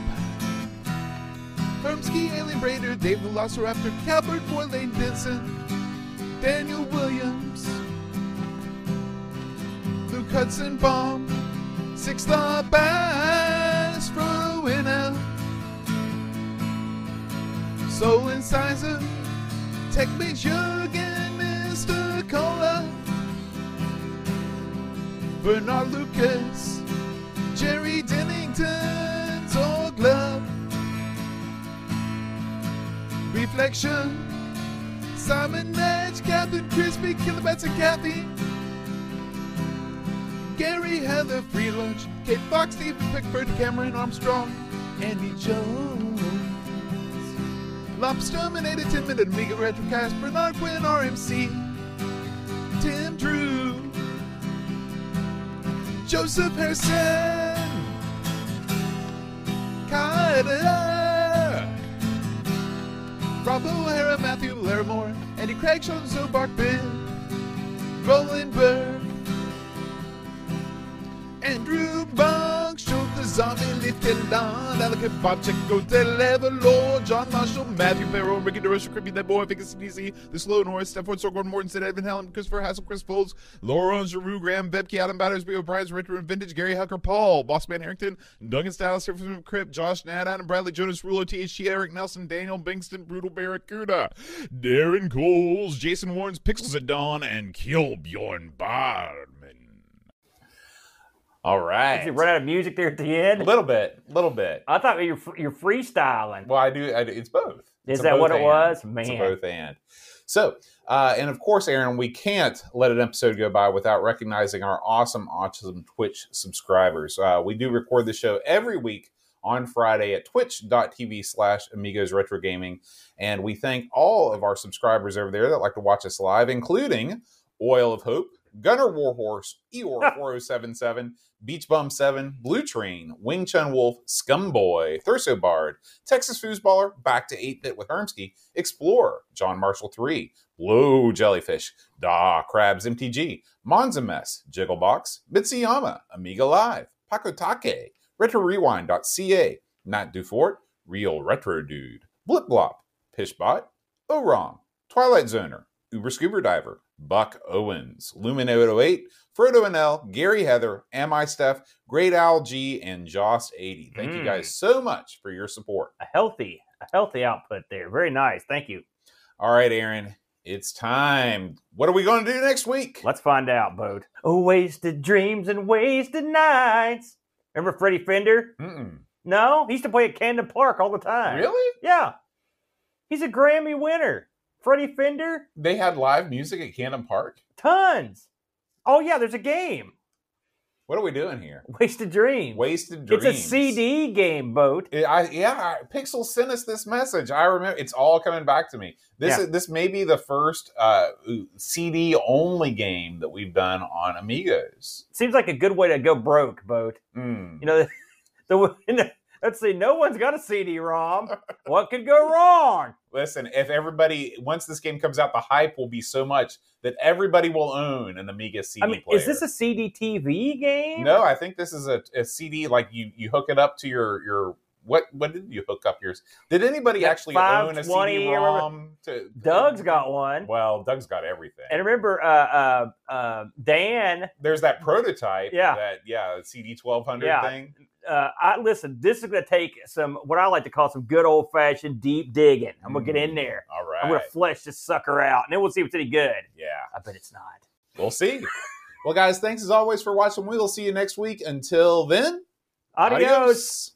Hermsky, Alien Raider, Dave Velociraptor, Calvert, Lane Denson, Daniel Williams, Luke Hudson Bomb, Six the Bass for winner. Soul Incisor, Tech Mate Jurgen, Mr. Cola, Bernard Lucas, Jerry Dennington, Tour Club, Reflection, Simon Edge, Captain Crispy, Kilobats and Kathy. Gary Heather, Free Lunch, Kate Fox, Stephen Pickford, Cameron Armstrong, Andy Jones. Lobster Terminated 10 Minute Amiga Retrocast, Bernard Quinn, RMC, Tim Drew, Joseph Harrison, Kyler, Rob O'Hara, Matthew Larimore, Andy Craig, Sean Zobark, Ben, Roland Berg, Andrew the zombie, Little Don, Delicate Bob, Checo, Delever, Lord, John Marshall, Matthew Barrow, Ricky DeRocha, Crippy, That Boy, Vickers, CDC, The Slow Norris, Stepford, Sorgon, Mortensen, Edvin Helen, Christopher Hassel, Chris Folds, Laura Giroux, Graham, Bebke, Adam Battersby, O'Brien's Retro and Vintage, Gary Hucker, Paul, Bossman Harrington, Duncan here from Crip, Josh Nad, Adam Bradley, Jonas Rulo, THG, Eric Nelson, Daniel Bingston, Brutal Barracuda, Darren Coles, Jason Warrens, Pixels at Dawn, and Kill Bjorn Barman. All Did you run out of music there at the end? A little bit, a little bit. I thought you were you're freestyling. Well, I do. I do it's both. It's Is that what it and. was? Man, it's both and. So, uh, and of course, Aaron, we can't let an episode go by without recognizing our awesome, Autism Twitch subscribers. Uh, we do record the show every week on Friday at twitch.tv slash amigos retro gaming. And we thank all of our subscribers over there that like to watch us live, including Oil of Hope, Gunner Warhorse, Eeyore 4077, Beach Bum 7, Blue Train, Wing Chun Wolf, Scumboy, Thurso Bard, Texas Foosballer, Back to 8 Bit with Hermsky, Explorer, John Marshall 3, Blue Jellyfish, Da Crabs MTG, Monza Mess, Jigglebox, Mitsuyama, Amiga Live, Pakotake, RetroRewind.ca, Matt Dufort, Real Retro Dude, Blip Blop, Pishbot, Orong, Twilight Zoner, Uber Scuba Diver, Buck Owens, Lumen 808, Frodo and L, Gary Heather, Am I Steph, Great Al G, and Jost 80. Thank you Mm. guys so much for your support. A healthy, a healthy output there. Very nice. Thank you. All right, Aaron, it's time. What are we going to do next week? Let's find out, Bode. Oh, wasted dreams and wasted nights. Remember Freddie Fender? Mm-mm. No, he used to play at Camden Park all the time. Really? Yeah. He's a Grammy winner. Freddie Fender, They had live music at Camden Park? tons. Oh yeah, there's a game. What are we doing here? Wasted Dreams. Wasted Dreams. It's a CD game, Boat. It- I, yeah, Pixel sent us this message. I remember it's all coming back to me. This Yeah. is this may be the first uh, CD only game that we've done on Amigos. Seems like a good way to go broke, Boat. Mm. You know, the, let's see, no one's got a CD-ROM. what could go wrong? Listen, if everybody once this game comes out, the hype will be so much that everybody will own an Amiga CD I mean, player. is this a CD TV game? No, I think this is a, a CD. Like you, you hook it up to your your what? What did you hook up yours? Did anybody Yeah, actually own a CD-ROM? To, Doug's got one. Well, Doug's got everything. And remember, uh, uh, uh, Dan. There's that prototype. Yeah. That yeah, CD twelve hundred Yeah. thing. Uh, I listen. This is going to take some what I like to call some good old fashioned deep digging. I'm going to get in there. All right. I'm going to flesh this sucker out, and then we'll see if it's any good. yeah, I bet it's not. we'll see. well, guys, thanks as always for watching. We will see you next week. Until then, Adios. adios.